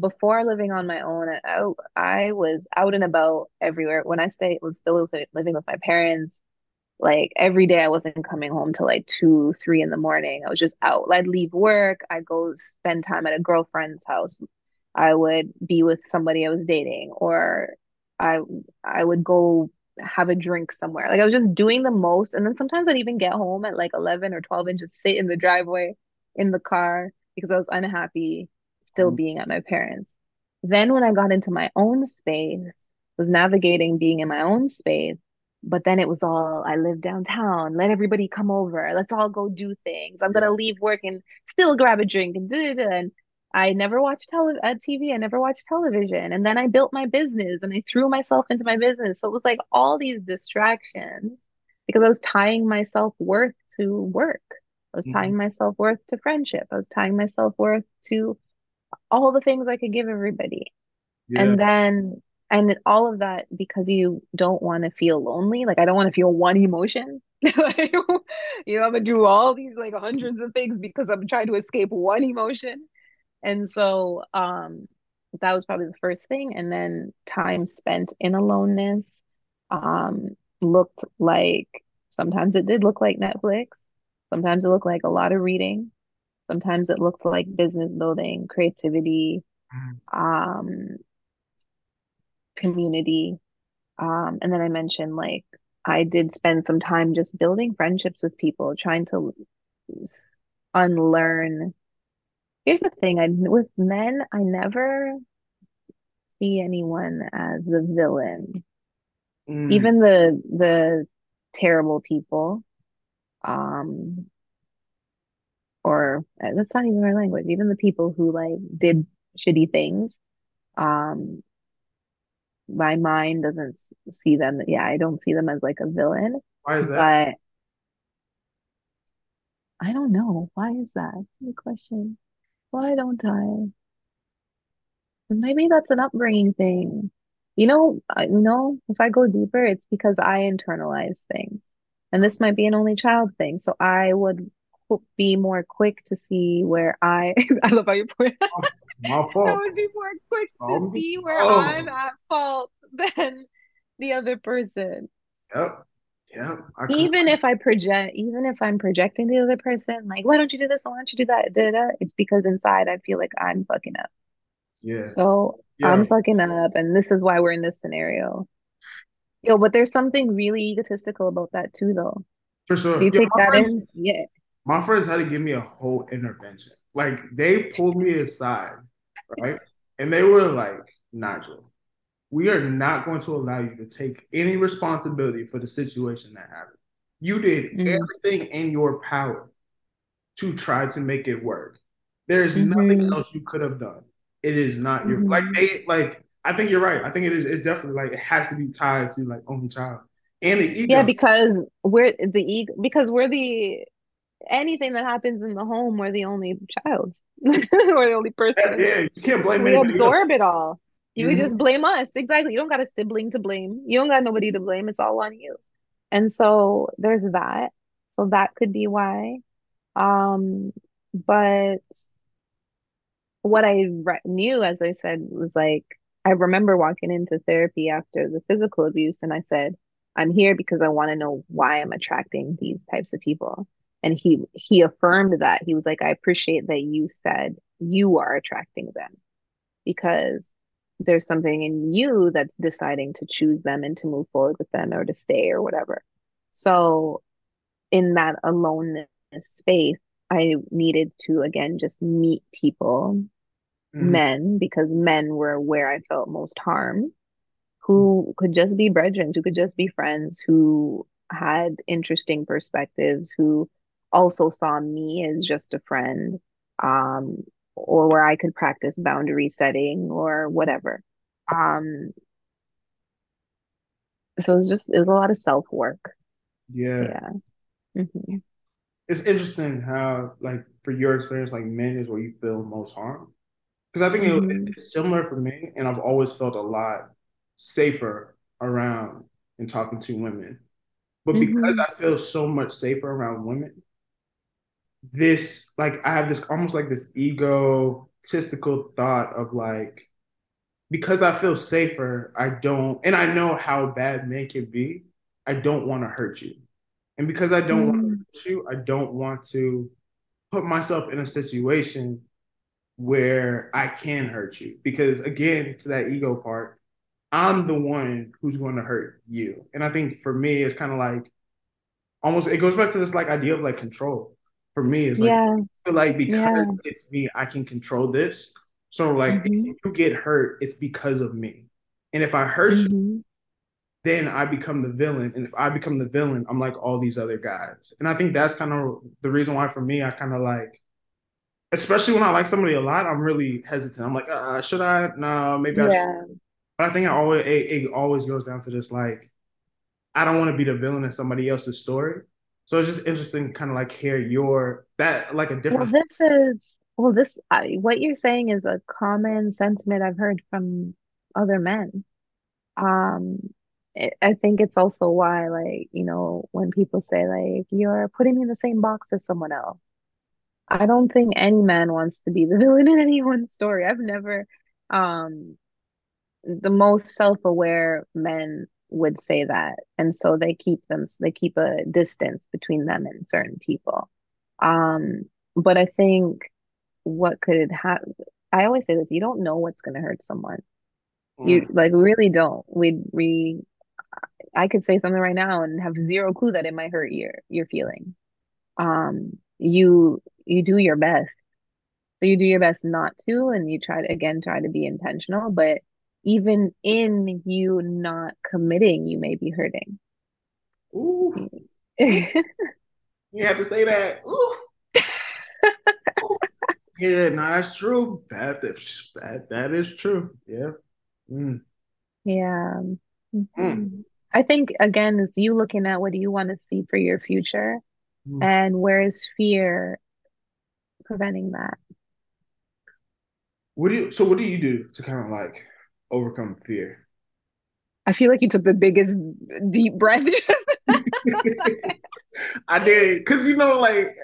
before living on my own, I, I was out and about everywhere. When I say was still living with my parents, like every day I wasn't coming home till like two, three in the morning. I was just out. I'd leave work, I'd go spend time at a girlfriend's house. I would be with somebody I was dating, or I I would go have a drink somewhere. Like I was just doing the most. And then sometimes I'd even get home at like 11 or 12 and just sit in the driveway in the car because I was unhappy still mm. being at my parents. Then when I got into my own space, was navigating being in my own space, but then it was all I live downtown. Let everybody come over. Let's all go do things. I'm gonna leave work and still grab a drink and da I never watched tele- uh, TV. I never watched television. And then I built my business and I threw myself into my business. So it was like all these distractions because I was tying my self worth to work. I was mm-hmm. tying my self worth to friendship. I was tying my self worth to all the things I could give everybody. Yeah. And then, and all of that because you don't want to feel lonely. Like, I don't want to feel one emotion. you know, I'm gonna do all these like hundreds of things because I'm trying to escape one emotion. And so um that was probably the first thing. And then time spent in aloneness um looked like sometimes it did look like Netflix. Sometimes it looked like a lot of reading. Sometimes it looked like business building, creativity, mm. um, community. Um, and then I mentioned like I did spend some time just building friendships with people, trying to unlearn Here's the thing, I with men, I never see anyone as the villain. Mm. Even the the terrible people, um, or uh, that's not even our language. Even the people who like did shitty things, um, my mind doesn't see them. Yeah, I don't see them as like a villain. Why is that? But I don't know. Why is that? Good question. Why don't I? Maybe that's an upbringing thing. You know, I know if I go deeper, it's because I internalize things. And this might be an only child thing. So I would be more quick to see where I I love how you put it I would be more quick to um, see where oh. I'm at fault than the other person. Yep. Yeah. Even if I project, even if I'm projecting the other person, like, why don't you do this? Why don't you do that? Da, da, it's because inside I feel like I'm fucking up. Yeah. So yeah. I'm fucking up, and this is why we're in this scenario. Yo, but there's something really egotistical about that too, though. For sure. Do you yeah, take that friends, in? Yeah. My friends had to give me a whole intervention. Like they pulled me aside, right? And they were like, Nigel, we are not going to allow you to take any responsibility for the situation that happened. You did mm-hmm. everything in your power to try to make it work. There is mm-hmm. nothing else you could have done. It is not your mm-hmm. like they like I think you're right. I think it is it's definitely like it has to be tied to like only child and the ego. Yeah, because we're the ego because we're the anything that happens in the home, we're the only child. we're the only person. Yeah, yeah. you can't blame me. we absorb else. it all. You mm-hmm. just blame us. Exactly. You don't got a sibling to blame. You don't got nobody to blame. It's all on you. And so there's that. So that could be why. Um, but what I re knew, as I said, was like, I remember walking into therapy after the physical abuse, and I said, I'm here because I want to know why I'm attracting these types of people. And he he affirmed that. He was like, I appreciate that you said you are attracting them because there's something in you that's deciding to choose them and to move forward with them or to stay or whatever. So in that aloneness space, I needed to again just meet people Mhm. men because men were where I felt most harm, who could just be brethren, who could just be friends, who had interesting perspectives, who also saw me as just a friend, um, or where I could practice boundary setting or whatever. Um, so it was just it was a lot of self work. Yeah. Yeah. hmm It's interesting how, like, for your experience, like, men is where you feel most harm. Because I think it, hmm it's similar for me, and I've always felt a lot safer around and talking to women. But because hmm I feel so much safer around women, this, like, I have this almost like this egotistical thought of like, because I feel safer, I don't, and I know how bad men can be, I don't want to hurt you. And because I don't want to mm hurt you, I don't want to put myself in a situation where I can hurt you. Because again, to that ego part, I'm the one who's going to hurt you. And I think for me, it's kind of like almost it goes back to this like idea of like control. For me, it's like Yeah. I feel like Yeah. because it's me, I can control this. So like hmm if you get hurt, it's because of me. And if I hurt you, hmm then I become the villain. And if I become the villain, I'm like all these other guys. And I think that's kind of the reason why for me, I kind of like especially when I like somebody a lot, I'm really hesitant. I'm like, uh, should I? No, maybe I should. But I think I always it, it always goes down to this like, I don't want to be the villain in somebody else's story. So it's just interesting, kind of like hear your that like a Well, different. this is, well, this, I, what you're saying is a common sentiment I've heard from other men. Um, it, I think it's also why, like, you know, when people say, like, you're putting me in the same box as someone else, I don't think any man wants to be the villain in anyone's story. I've never, um, the most self-aware men would say that. And so they keep them, they keep a distance between them and certain people. Um, but I think what could it have? I always say this, you don't know what's going to hurt someone. You Mm. like really don't. We we I could say something right now and have zero clue that it might hurt your your feelings. Um, you you do your best. So you do your best not to, and you try to again try to be intentional, but even in you not committing, you may be hurting. Ooh, you have to say that. Ooh, ooh. Yeah, no, that's true. That that that is true. Yeah. Mm, Yeah. mm, Mhm. I think again, is you looking at what do you want to see for your future mm. and where is fear preventing that? What do you? So what do you do to kind of like overcome fear? I feel like you took the biggest deep breath. I did because you know, like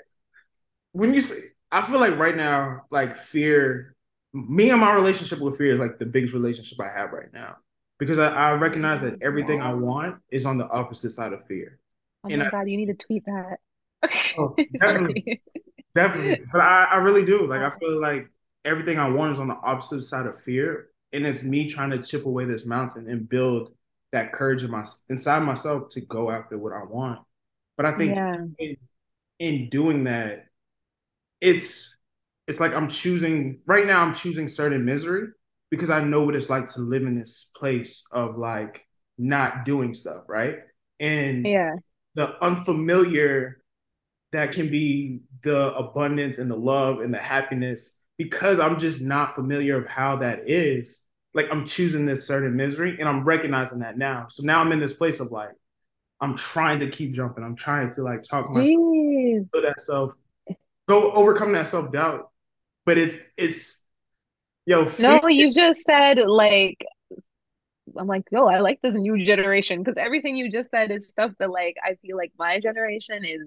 when you say, I feel like right now, like fear, me and my relationship with fear is like the biggest relationship I have right now because I, I recognize that everything I want is on the opposite side of fear, Oh and my I God, you need to tweet that. oh, definitely, definitely, but I, I really do. Like I feel like everything I want is on the opposite side of fear, and it's me trying to chip away this mountain and build that courage in my inside myself to go after what I want. But I think Yeah. in, in doing that it's it's like I'm choosing right now I'm choosing certain misery because I know what it's like to live in this place of like not doing stuff, right? And Yeah. the unfamiliar that can be the abundance and the love and the happiness because I'm just not familiar of how that is. Like I'm choosing this certain misery and I'm recognizing that now. So now I'm in this place of like I'm trying to keep jumping. I'm trying to like talk myself Jeez. to that self, go overcome that self doubt but it's it's yo fear. No, you just said like I'm like, yo, I like this new generation because everything you just said is stuff that like I feel like my generation is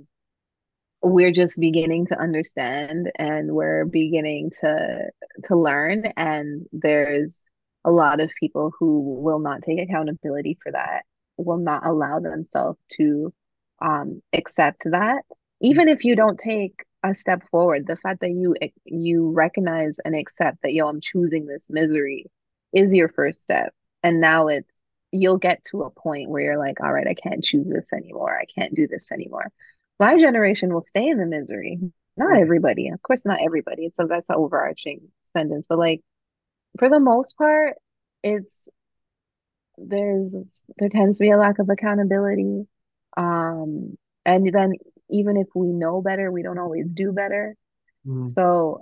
we're just beginning to understand and we're beginning to to learn and there's a lot of people who will not take accountability for that will not allow themselves to um, accept that. Even if you don't take a step forward the fact that you you recognize and accept that yo i'm choosing this misery is your first step. And now it's you'll get to a point where you're like all right i can't choose this anymore. I can't do this anymore my generation will stay in the misery. Not everybody, of course, not everybody. So that's an overarching sentence, but like for the most part, it's there's there tends to be a lack of accountability. Um, and then even if we know better, we don't always do better. Mm. So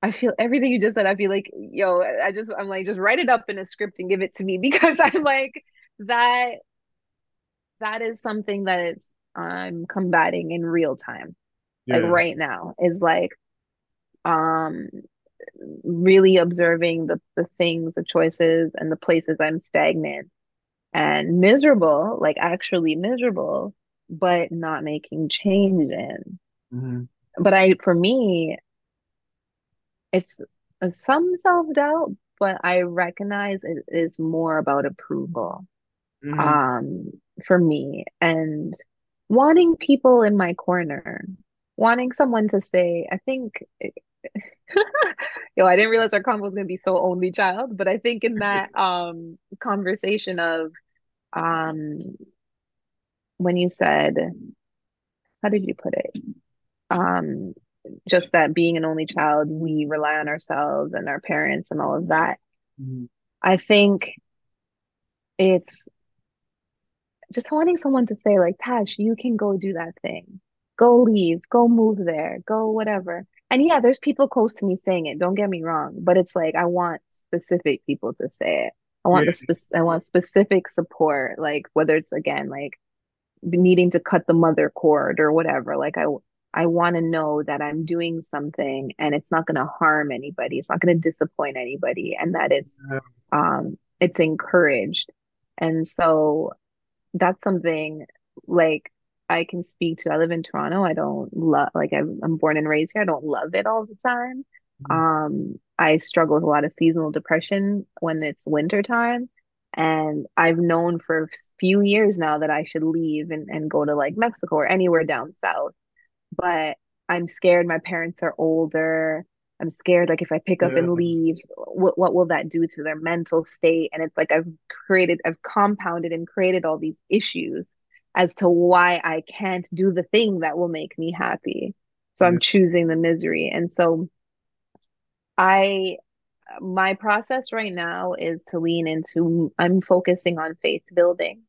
I feel everything you just said, I feel like, yo, I just I'm like, just write it up in a script and give it to me because I'm like that that is something that is I'm combating in real time. Yeah. Like right now is like um really observing the the things, the choices and the places I'm stagnant and miserable, like actually miserable, but not making change in. Mm-hmm. But I for me it's some self-doubt, but I recognize it is more about approval. Mm-hmm. Um for me and wanting people in my corner, wanting someone to say, I think, yo, I didn't realize our convo was going to be so only child, but I think in that um conversation of um when you said, how did you put it? Um, just that being an only child, we rely on ourselves and our parents and all of that. Mm-hmm. I think it's just wanting someone to say like tash you can go do that thing. Go leave. Go move there. Go whatever. And yeah there's people close to me saying it don't get me wrong but it's like i want specific people to say it. I want yeah. the spe- i want specific support like whether it's again like needing to cut the mother cord or whatever like i i want to know that i'm doing something and it's not going to harm anybody it's not going to disappoint anybody and that it's yeah. um it's encouraged. And so that's something like I can speak to. I live in Toronto. I don't love like I'm, I'm born and raised here. I don't love it all the time. Mm-hmm. Um, I struggle with a lot of seasonal depression when it's winter time. And I've known for a few years now that I should leave and, and go to like Mexico or anywhere down south. But I'm scared my parents are older. I'm scared like if I pick up yeah. and leave, what what will that do to their mental state? And it's like I've created, I've compounded and created all these issues as to why I can't do the thing that will make me happy. So yeah. I'm choosing the misery. And so I my process right now is to lean into I'm focusing on faith building.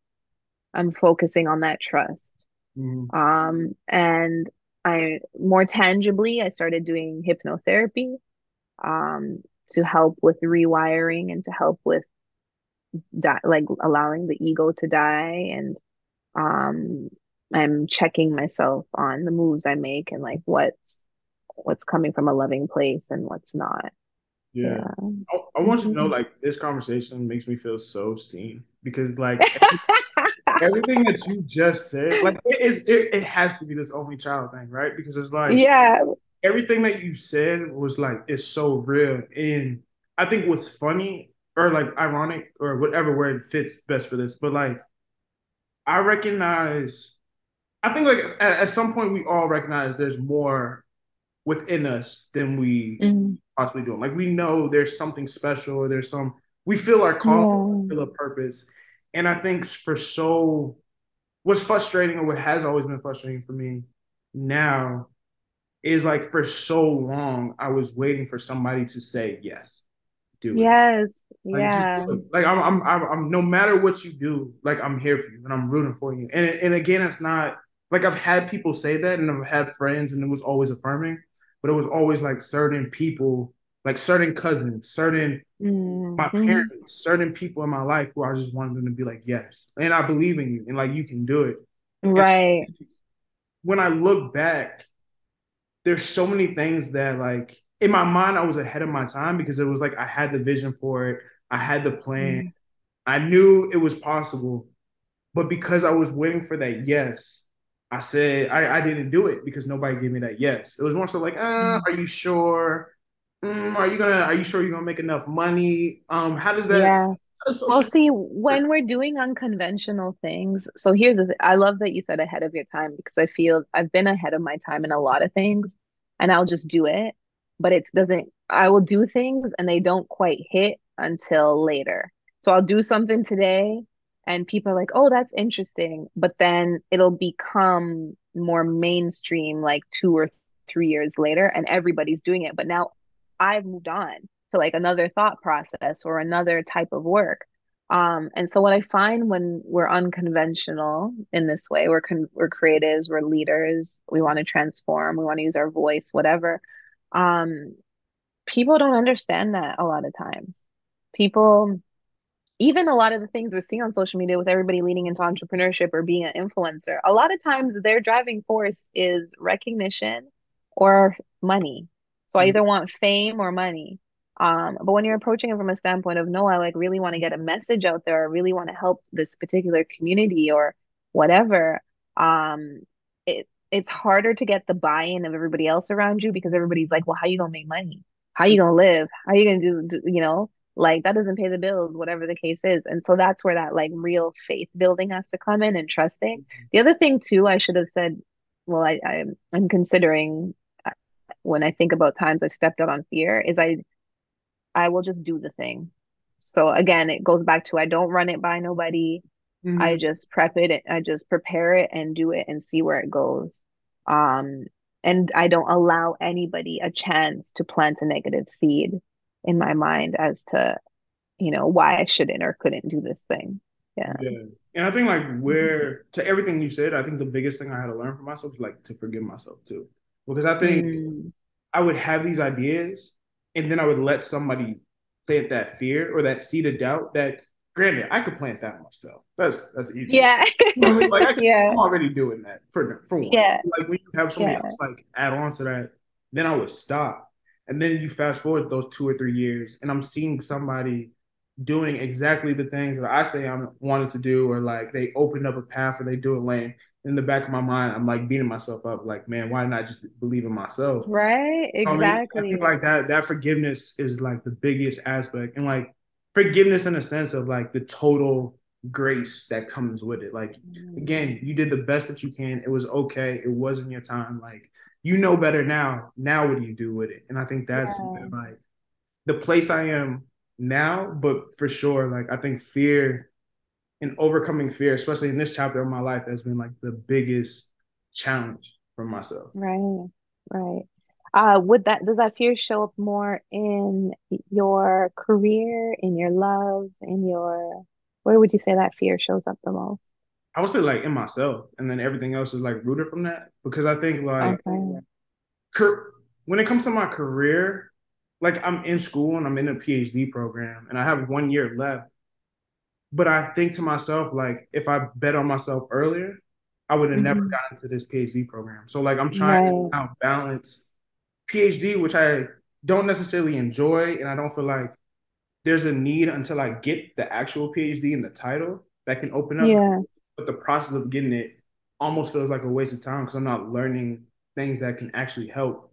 I'm focusing on that trust. Mm-hmm. Um and I more tangibly, I started doing hypnotherapy um, to help with rewiring and to help with di- like allowing the ego to die. And um, I'm checking myself on the moves I make and like what's what's coming from a loving place and what's not. Yeah. yeah. I, I, want you to know, mm-hmm. like, this conversation makes me feel so seen because, like, everything that you just said, like it is it, it has to be this only child thing, right? Because it's like yeah, everything that you said was like it's so real. And I think what's funny or like ironic or whatever word fits best for this, but like I recognize I think like at, at some point we all recognize there's more within us than we mm-hmm. possibly do. Like we know there's something special or there's some we feel our call, yeah. feel a purpose. And I think for so, what's frustrating or what has always been frustrating for me now is like for so long, I was waiting for somebody to say yes. Do it. yes. Like, yeah. like I'm, I'm, I'm, I'm, no matter what you do, like I'm here for you and I'm rooting for you. And, and again, it's not like I've had people say that and I've had friends and it was always affirming, but it was always like certain people like certain cousins, certain mm-hmm. my parents, certain people in my life who I just wanted them to be like, yes, and I believe in you, and like you can do it. Right. And when I look back, there's so many things that like in my mind I was ahead of my time because it was like I had the vision for it, I had the plan, mm-hmm. I knew it was possible, but because I was waiting for that yes, I said I, I didn't do it because nobody gave me that yes. It was more so like, uh, are you sure? Mm, are you gonna are you sure you're gonna make enough money? Um, how does that Yeah. Well, see, when we're doing unconventional things, so here's the thing. I love that you said ahead of your time because I feel I've been ahead of my time in a lot of things and I'll just do it, but it doesn't, I will do things and they don't quite hit until later. So I'll do something today and people are like, oh, that's interesting. But then it'll become more mainstream like two or three years later and everybody's doing it. But now I've moved on to like another thought process or another type of work. Um, and so what I find when we're unconventional in this way, we're con- we're creatives, we're leaders, we want to transform, we want to use our voice, whatever. Um, people don't understand that a lot of times. People, even a lot of the things we're seeing on social media with everybody leaning into entrepreneurship or being an influencer, a lot of times their driving force is recognition or money. So I either want fame or money. Um, but when you're approaching it from a standpoint of no, I like really want to get a message out there, I really want to help this particular community or whatever, um, it it's harder to get the buy-in of everybody else around you because everybody's like, well, how you gonna make money? How you gonna live? How you gonna do, do you know? Like that doesn't pay the bills, whatever the case is. And so that's where that like real faith building has to come in and trusting. The other thing too, I should have said, well, I, I I'm considering when I think about times I've stepped out on fear is I I will just do the thing. So again, it goes back to I don't run it by nobody. Mm-hmm. I just prep it, I just prepare it and do it and see where it goes. Um, and I don't allow anybody a chance to plant a negative seed in my mind as to, you know, why I shouldn't or couldn't do this thing. Yeah. Yeah. And I think like where to everything you said, I think the biggest thing I had to learn for myself is like to forgive myself too. Because I think mm. I would have these ideas and then I would let somebody plant that fear or that seed of doubt that granted I could plant that myself. That's that's easy. Yeah. You know I mean? Like I can, yeah. I'm already doing that for for one. Yeah. Like when you have somebody yeah. else like add on to that, then I would stop. And then you fast forward those two or three years, and I'm seeing somebody doing exactly the things that I say I wanted to do, or like they opened up a path or they do a lane, in the back of my mind, I'm like beating myself up, like, man, why didn't I just believe in myself? Right. Exactly. I, mean, I think like that, that forgiveness is like the biggest aspect. And like forgiveness in a sense of like the total grace that comes with it. Like mm. again, you did the best that you can. It was okay. It wasn't your time. Like you know better now. Now what do you do with it? And I think that's yeah. like the place I am now, but for sure, like I think fear and overcoming fear, especially in this chapter of my life, has been like the biggest challenge for myself. Right, right. Uh, would that does that fear show up more in your career, in your love, in your where would you say that fear shows up the most? I would say like in myself, and then everything else is like rooted from that because I think like okay. when it comes to my career, like I'm in school and I'm in a PhD program and I have one year left but I think to myself, like, if I bet on myself earlier, I would have mm-hmm. never gotten to this PhD program. So, like, I'm trying right. to now balance PhD, which I don't necessarily enjoy, and I don't feel like there's a need until I get the actual PhD and the title that can open up. Yeah. But the process of getting it almost feels like a waste of time because I'm not learning things that can actually help.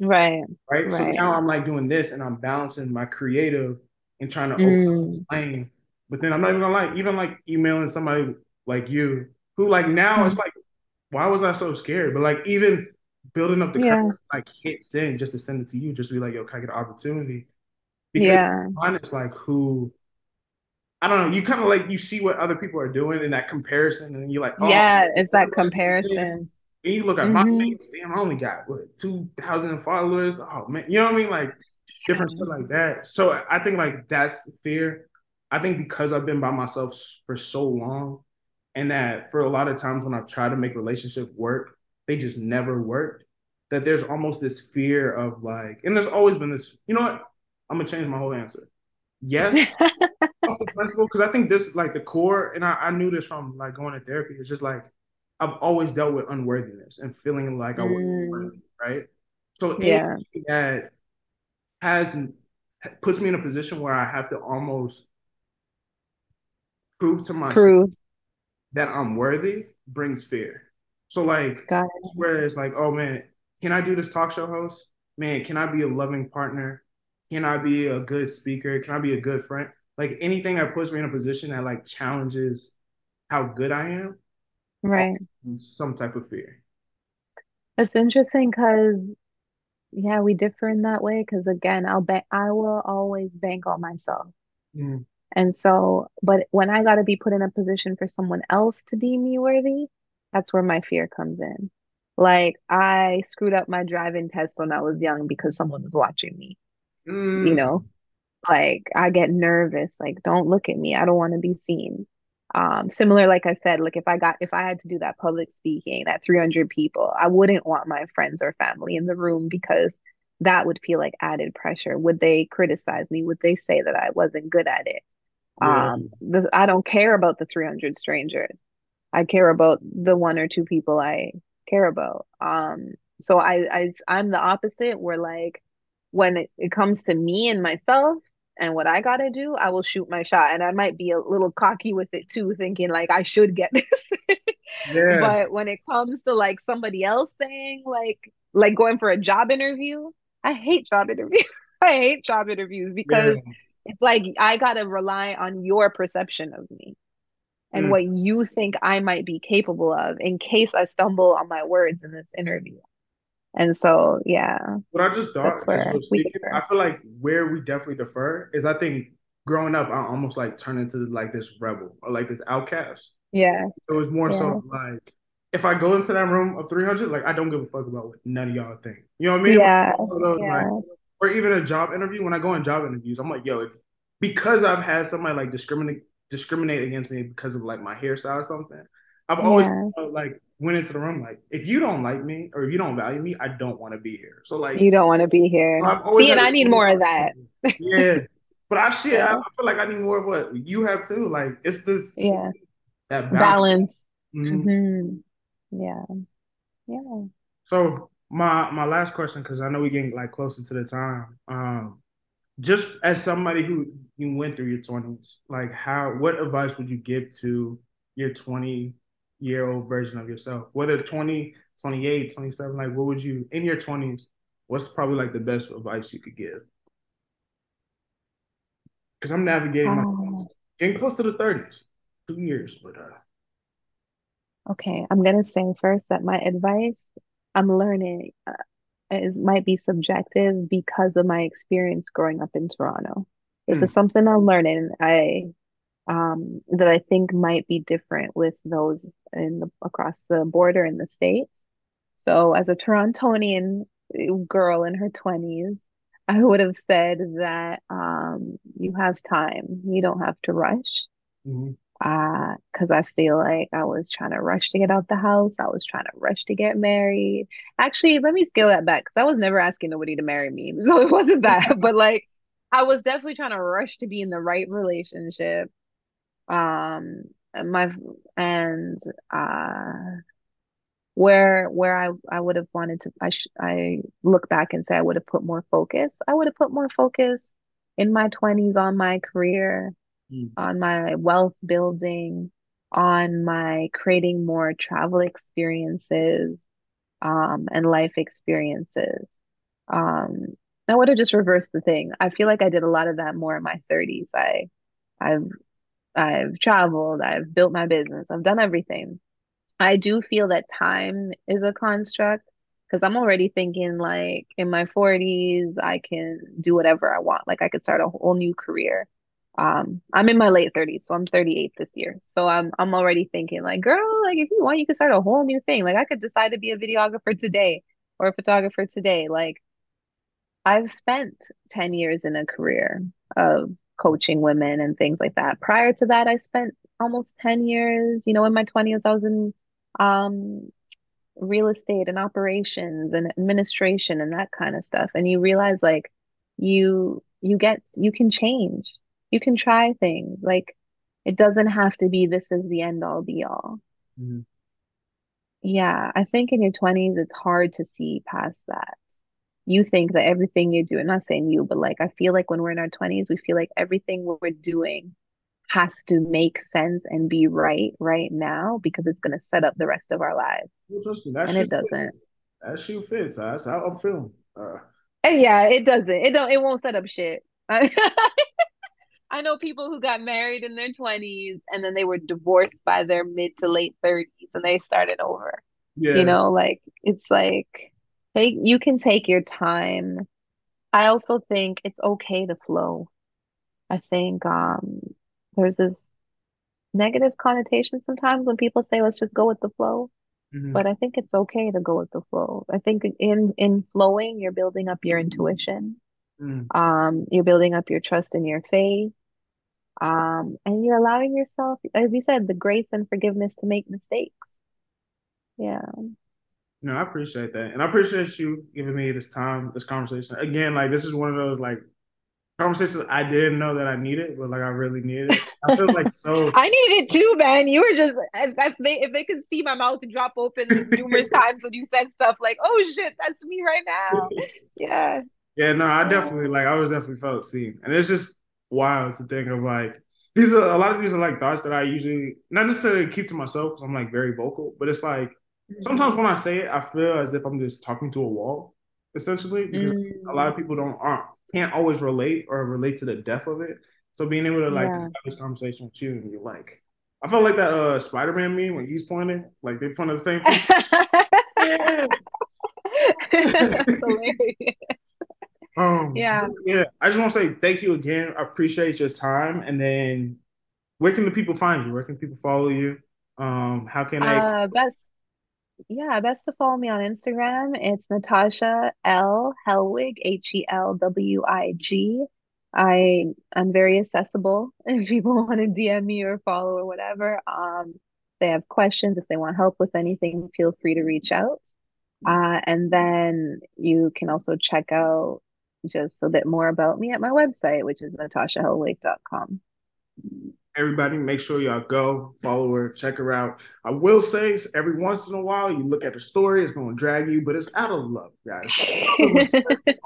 Right. Right. right. So now I'm like doing this and I'm balancing my creative and trying to mm. explain but then I'm not even gonna lie, even like emailing somebody like you, who like now it's like, why was I so scared? But like even building up the yeah. courage, like hit send just to send it to you, just to be like, yo, can I get an opportunity? Because yeah. honest, like who I don't know, you kind of like you see what other people are doing in that comparison, and you're like, oh, yeah, it's that comparison. And you look at mm-hmm. my page, damn, I only got what two thousand followers. Oh man, you know what I mean? Like different yeah. stuff like that. So I think like that's fear. I think because I've been by myself for so long, and that for a lot of times when I've tried to make relationship work, they just never worked. That there's almost this fear of like, and there's always been this. You know what? I'm gonna change my whole answer. Yes, principle because I think this like the core, and I, I, knew this from like going to therapy. It's just like I've always dealt with unworthiness and feeling like I wasn't mm. worthy, right? So yeah, that has puts me in a position where I have to almost prove to myself prove. that I'm worthy brings fear. So like where it's like, oh man, can I do this talk show host? Man, can I be a loving partner? Can I be a good speaker? Can I be a good friend? Like anything that puts me in a position that like challenges how good I am, Right. some type of fear. It's interesting because yeah, we differ in that way. Because again, I'll bet I will always bank on myself. Mm, And so, but when I got to be put in a position for someone else to deem me worthy, that's where my fear comes in. Like I screwed up my driving test when I was young because someone was watching me, you mm, know? Like I get nervous, like don't look at me. I don't want to be seen. Um, similar, like I said, like if I got if I had to do that public speaking, that 300 people, I wouldn't want my friends or family in the room because that would feel like added pressure. Would they criticize me? Would they say that I wasn't good at it? Yeah, Um, the, I don't care about the 300 strangers. I care about the one or two people I care about. Um, so I, I I'm the opposite where like when it, it comes to me and myself and what I gotta do, I will shoot my shot. And I might be a little cocky with it too, thinking like I should get this. yeah, But when it comes to like somebody else saying like like going for a job interview, I hate job interviews. I hate job interviews yeah. It's like I gotta rely on your perception of me and Mm. what you think I might be capable of in case I stumble on my words in this interview. And so, yeah, What I just thought that's as you where were we speaking, I feel like where we definitely defer is I think growing up, I almost like turned into like this rebel or like this outcast. Yeah, It was more yeah, so like if I go into that room of 300, like I don't give a fuck about what none of y'all think. You know what I mean? Like, yeah, one of those like, yeah, or even a job interview. When I go in job interviews, I'm like, yo, if, because I've had somebody like discriminate discriminate against me because of like my hairstyle or something, I've always yeah. like went into the room like, if you don't like me or if you don't value me, I don't want to be here. So like, You don't want to be here. I've See, and I need more of that. yeah. But I shit, I, I feel like I need more of what you have too. Like it's this yeah. that balance. Balance. Mhm. hmm Yeah, yeah. So my my last question, because I know we're getting like closer to the time. Um, just as somebody who you went through your twenties, like how what advice would you give to your 20 year old version of yourself? Whether 20, 28, 27, like what would you in your 20s, what's probably like the best advice you could give? Because I'm navigating my Um, getting close to the 30s. Two years, but uh okay, I'm gonna say first that my advice I'm learning uh, is might be subjective because of my experience growing up in Toronto. This hmm, is something I'm learning. I um that I think might be different with those in the across the border in the States. So as a Torontonian girl in her 20s, I would have said that um you have time. You don't have to rush. Mhm, Uh, because I feel like I was trying to rush to get out the house. I was trying to rush to get married. Actually, let me scale that back because I was never asking nobody to marry me. So it wasn't that. But like I was definitely trying to rush to be in the right relationship. Um, my and uh where where I I would have wanted to I sh I look back and say I would have put more focus. I would have put more focus in my 20s on my career hmm, on my wealth building, on my creating more travel experiences, um, and life experiences. Um, I would have just reversed the thing. I feel like I did a lot of that more in my 30s. I I've I've traveled, I've built my business, I've done everything. I do feel that time is a construct because I'm already thinking like in my 40s, I can do whatever I want. Like I could start a whole new career. Um, I'm in my late 30s, so I'm 38 this year. So I'm I'm already thinking like, girl, like if you want, you could start a whole new thing. Like I could decide to be a videographer today or a photographer today. Like I've spent 10 years in a career of coaching women and things like that. Prior to that, I spent almost 10 years, you know, in my 20s, I was in um real estate and operations and administration and that kind of stuff. And you realize like you you get you can change. You can try things. Like it doesn't have to be this is the end all be all. hmm. Yeah, I think in your 20s it's hard to see past that. You think that everything you're doing, not saying you, but like I feel like when we're in our 20s, we feel like everything we're doing has to make sense and be right right now because it's going to set up the rest of our lives. Well, trust me, that and it doesn't. Fits. That shit fits. That's how I'm feeling. Uh, and yeah, it doesn't. It don't. It won't set up shit. I know people who got married in their 20s and then they were divorced by their mid to late 30s and they started over. Yeah. You know, like it's like hey, you can take your time. I also think it's okay to flow. I think um there's this negative connotation sometimes when people say let's just go with the flow. Mm-hmm. But I think it's okay to go with the flow. I think in in flowing, you're building up your intuition. Mm. Um, you're building up your trust in your faith. Um, and you're allowing yourself, as you said, the grace and forgiveness to make mistakes. Yeah. No, I appreciate that. And I appreciate you giving me this time, this conversation. Again, like this is one of those like conversations I didn't know that I needed, but like I really needed it. I feel like so I needed it too, man. You were just if they if they could see my mouth drop open numerous times when you said stuff like, oh shit, that's me right now. Yeah. Yeah, no, I definitely like I was definitely felt seen. And it's just wild to think of like these are a lot of these are like thoughts that I usually not necessarily keep to myself because I'm like very vocal, but it's like sometimes when I say it, I feel as if I'm just talking to a wall, essentially, because mm. a lot of people don't aren't can't always relate or relate to the depth of it. So being able to like yeah. have this conversation with you and you're like, I felt like that uh Spider-Man meme when he's pointing, like they point at the same thing. yeah. Um, yeah. Yeah. I just want to say thank you again. I appreciate your time. And then where can the people find you? Where can people follow you? Um, how can they uh, best yeah, best to follow me on Instagram. It's Natasha L Helwig, H E L W I G. I am very accessible if people want to DM me or follow or whatever. Um, they have questions, if they want help with anything, feel free to reach out. Uh, and then you can also check out just a bit more about me at my website, which is natashahelwig.com. Everybody, make sure y'all go follow her, check her out. I will say, every once in a while, you look at the story, it's going to drag you, but it's out of love, guys.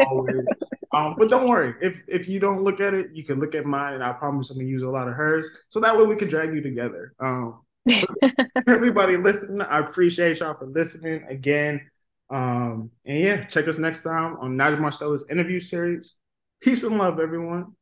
always. Um, but don't worry, if if you don't look at it, you can look at mine, and I promise I'm gonna use a lot of hers, so that way we can drag you together. Um, everybody listen. I appreciate y'all for listening again. Um, and yeah, check us next time on Nigel Marcellus interview series. Peace and love, everyone.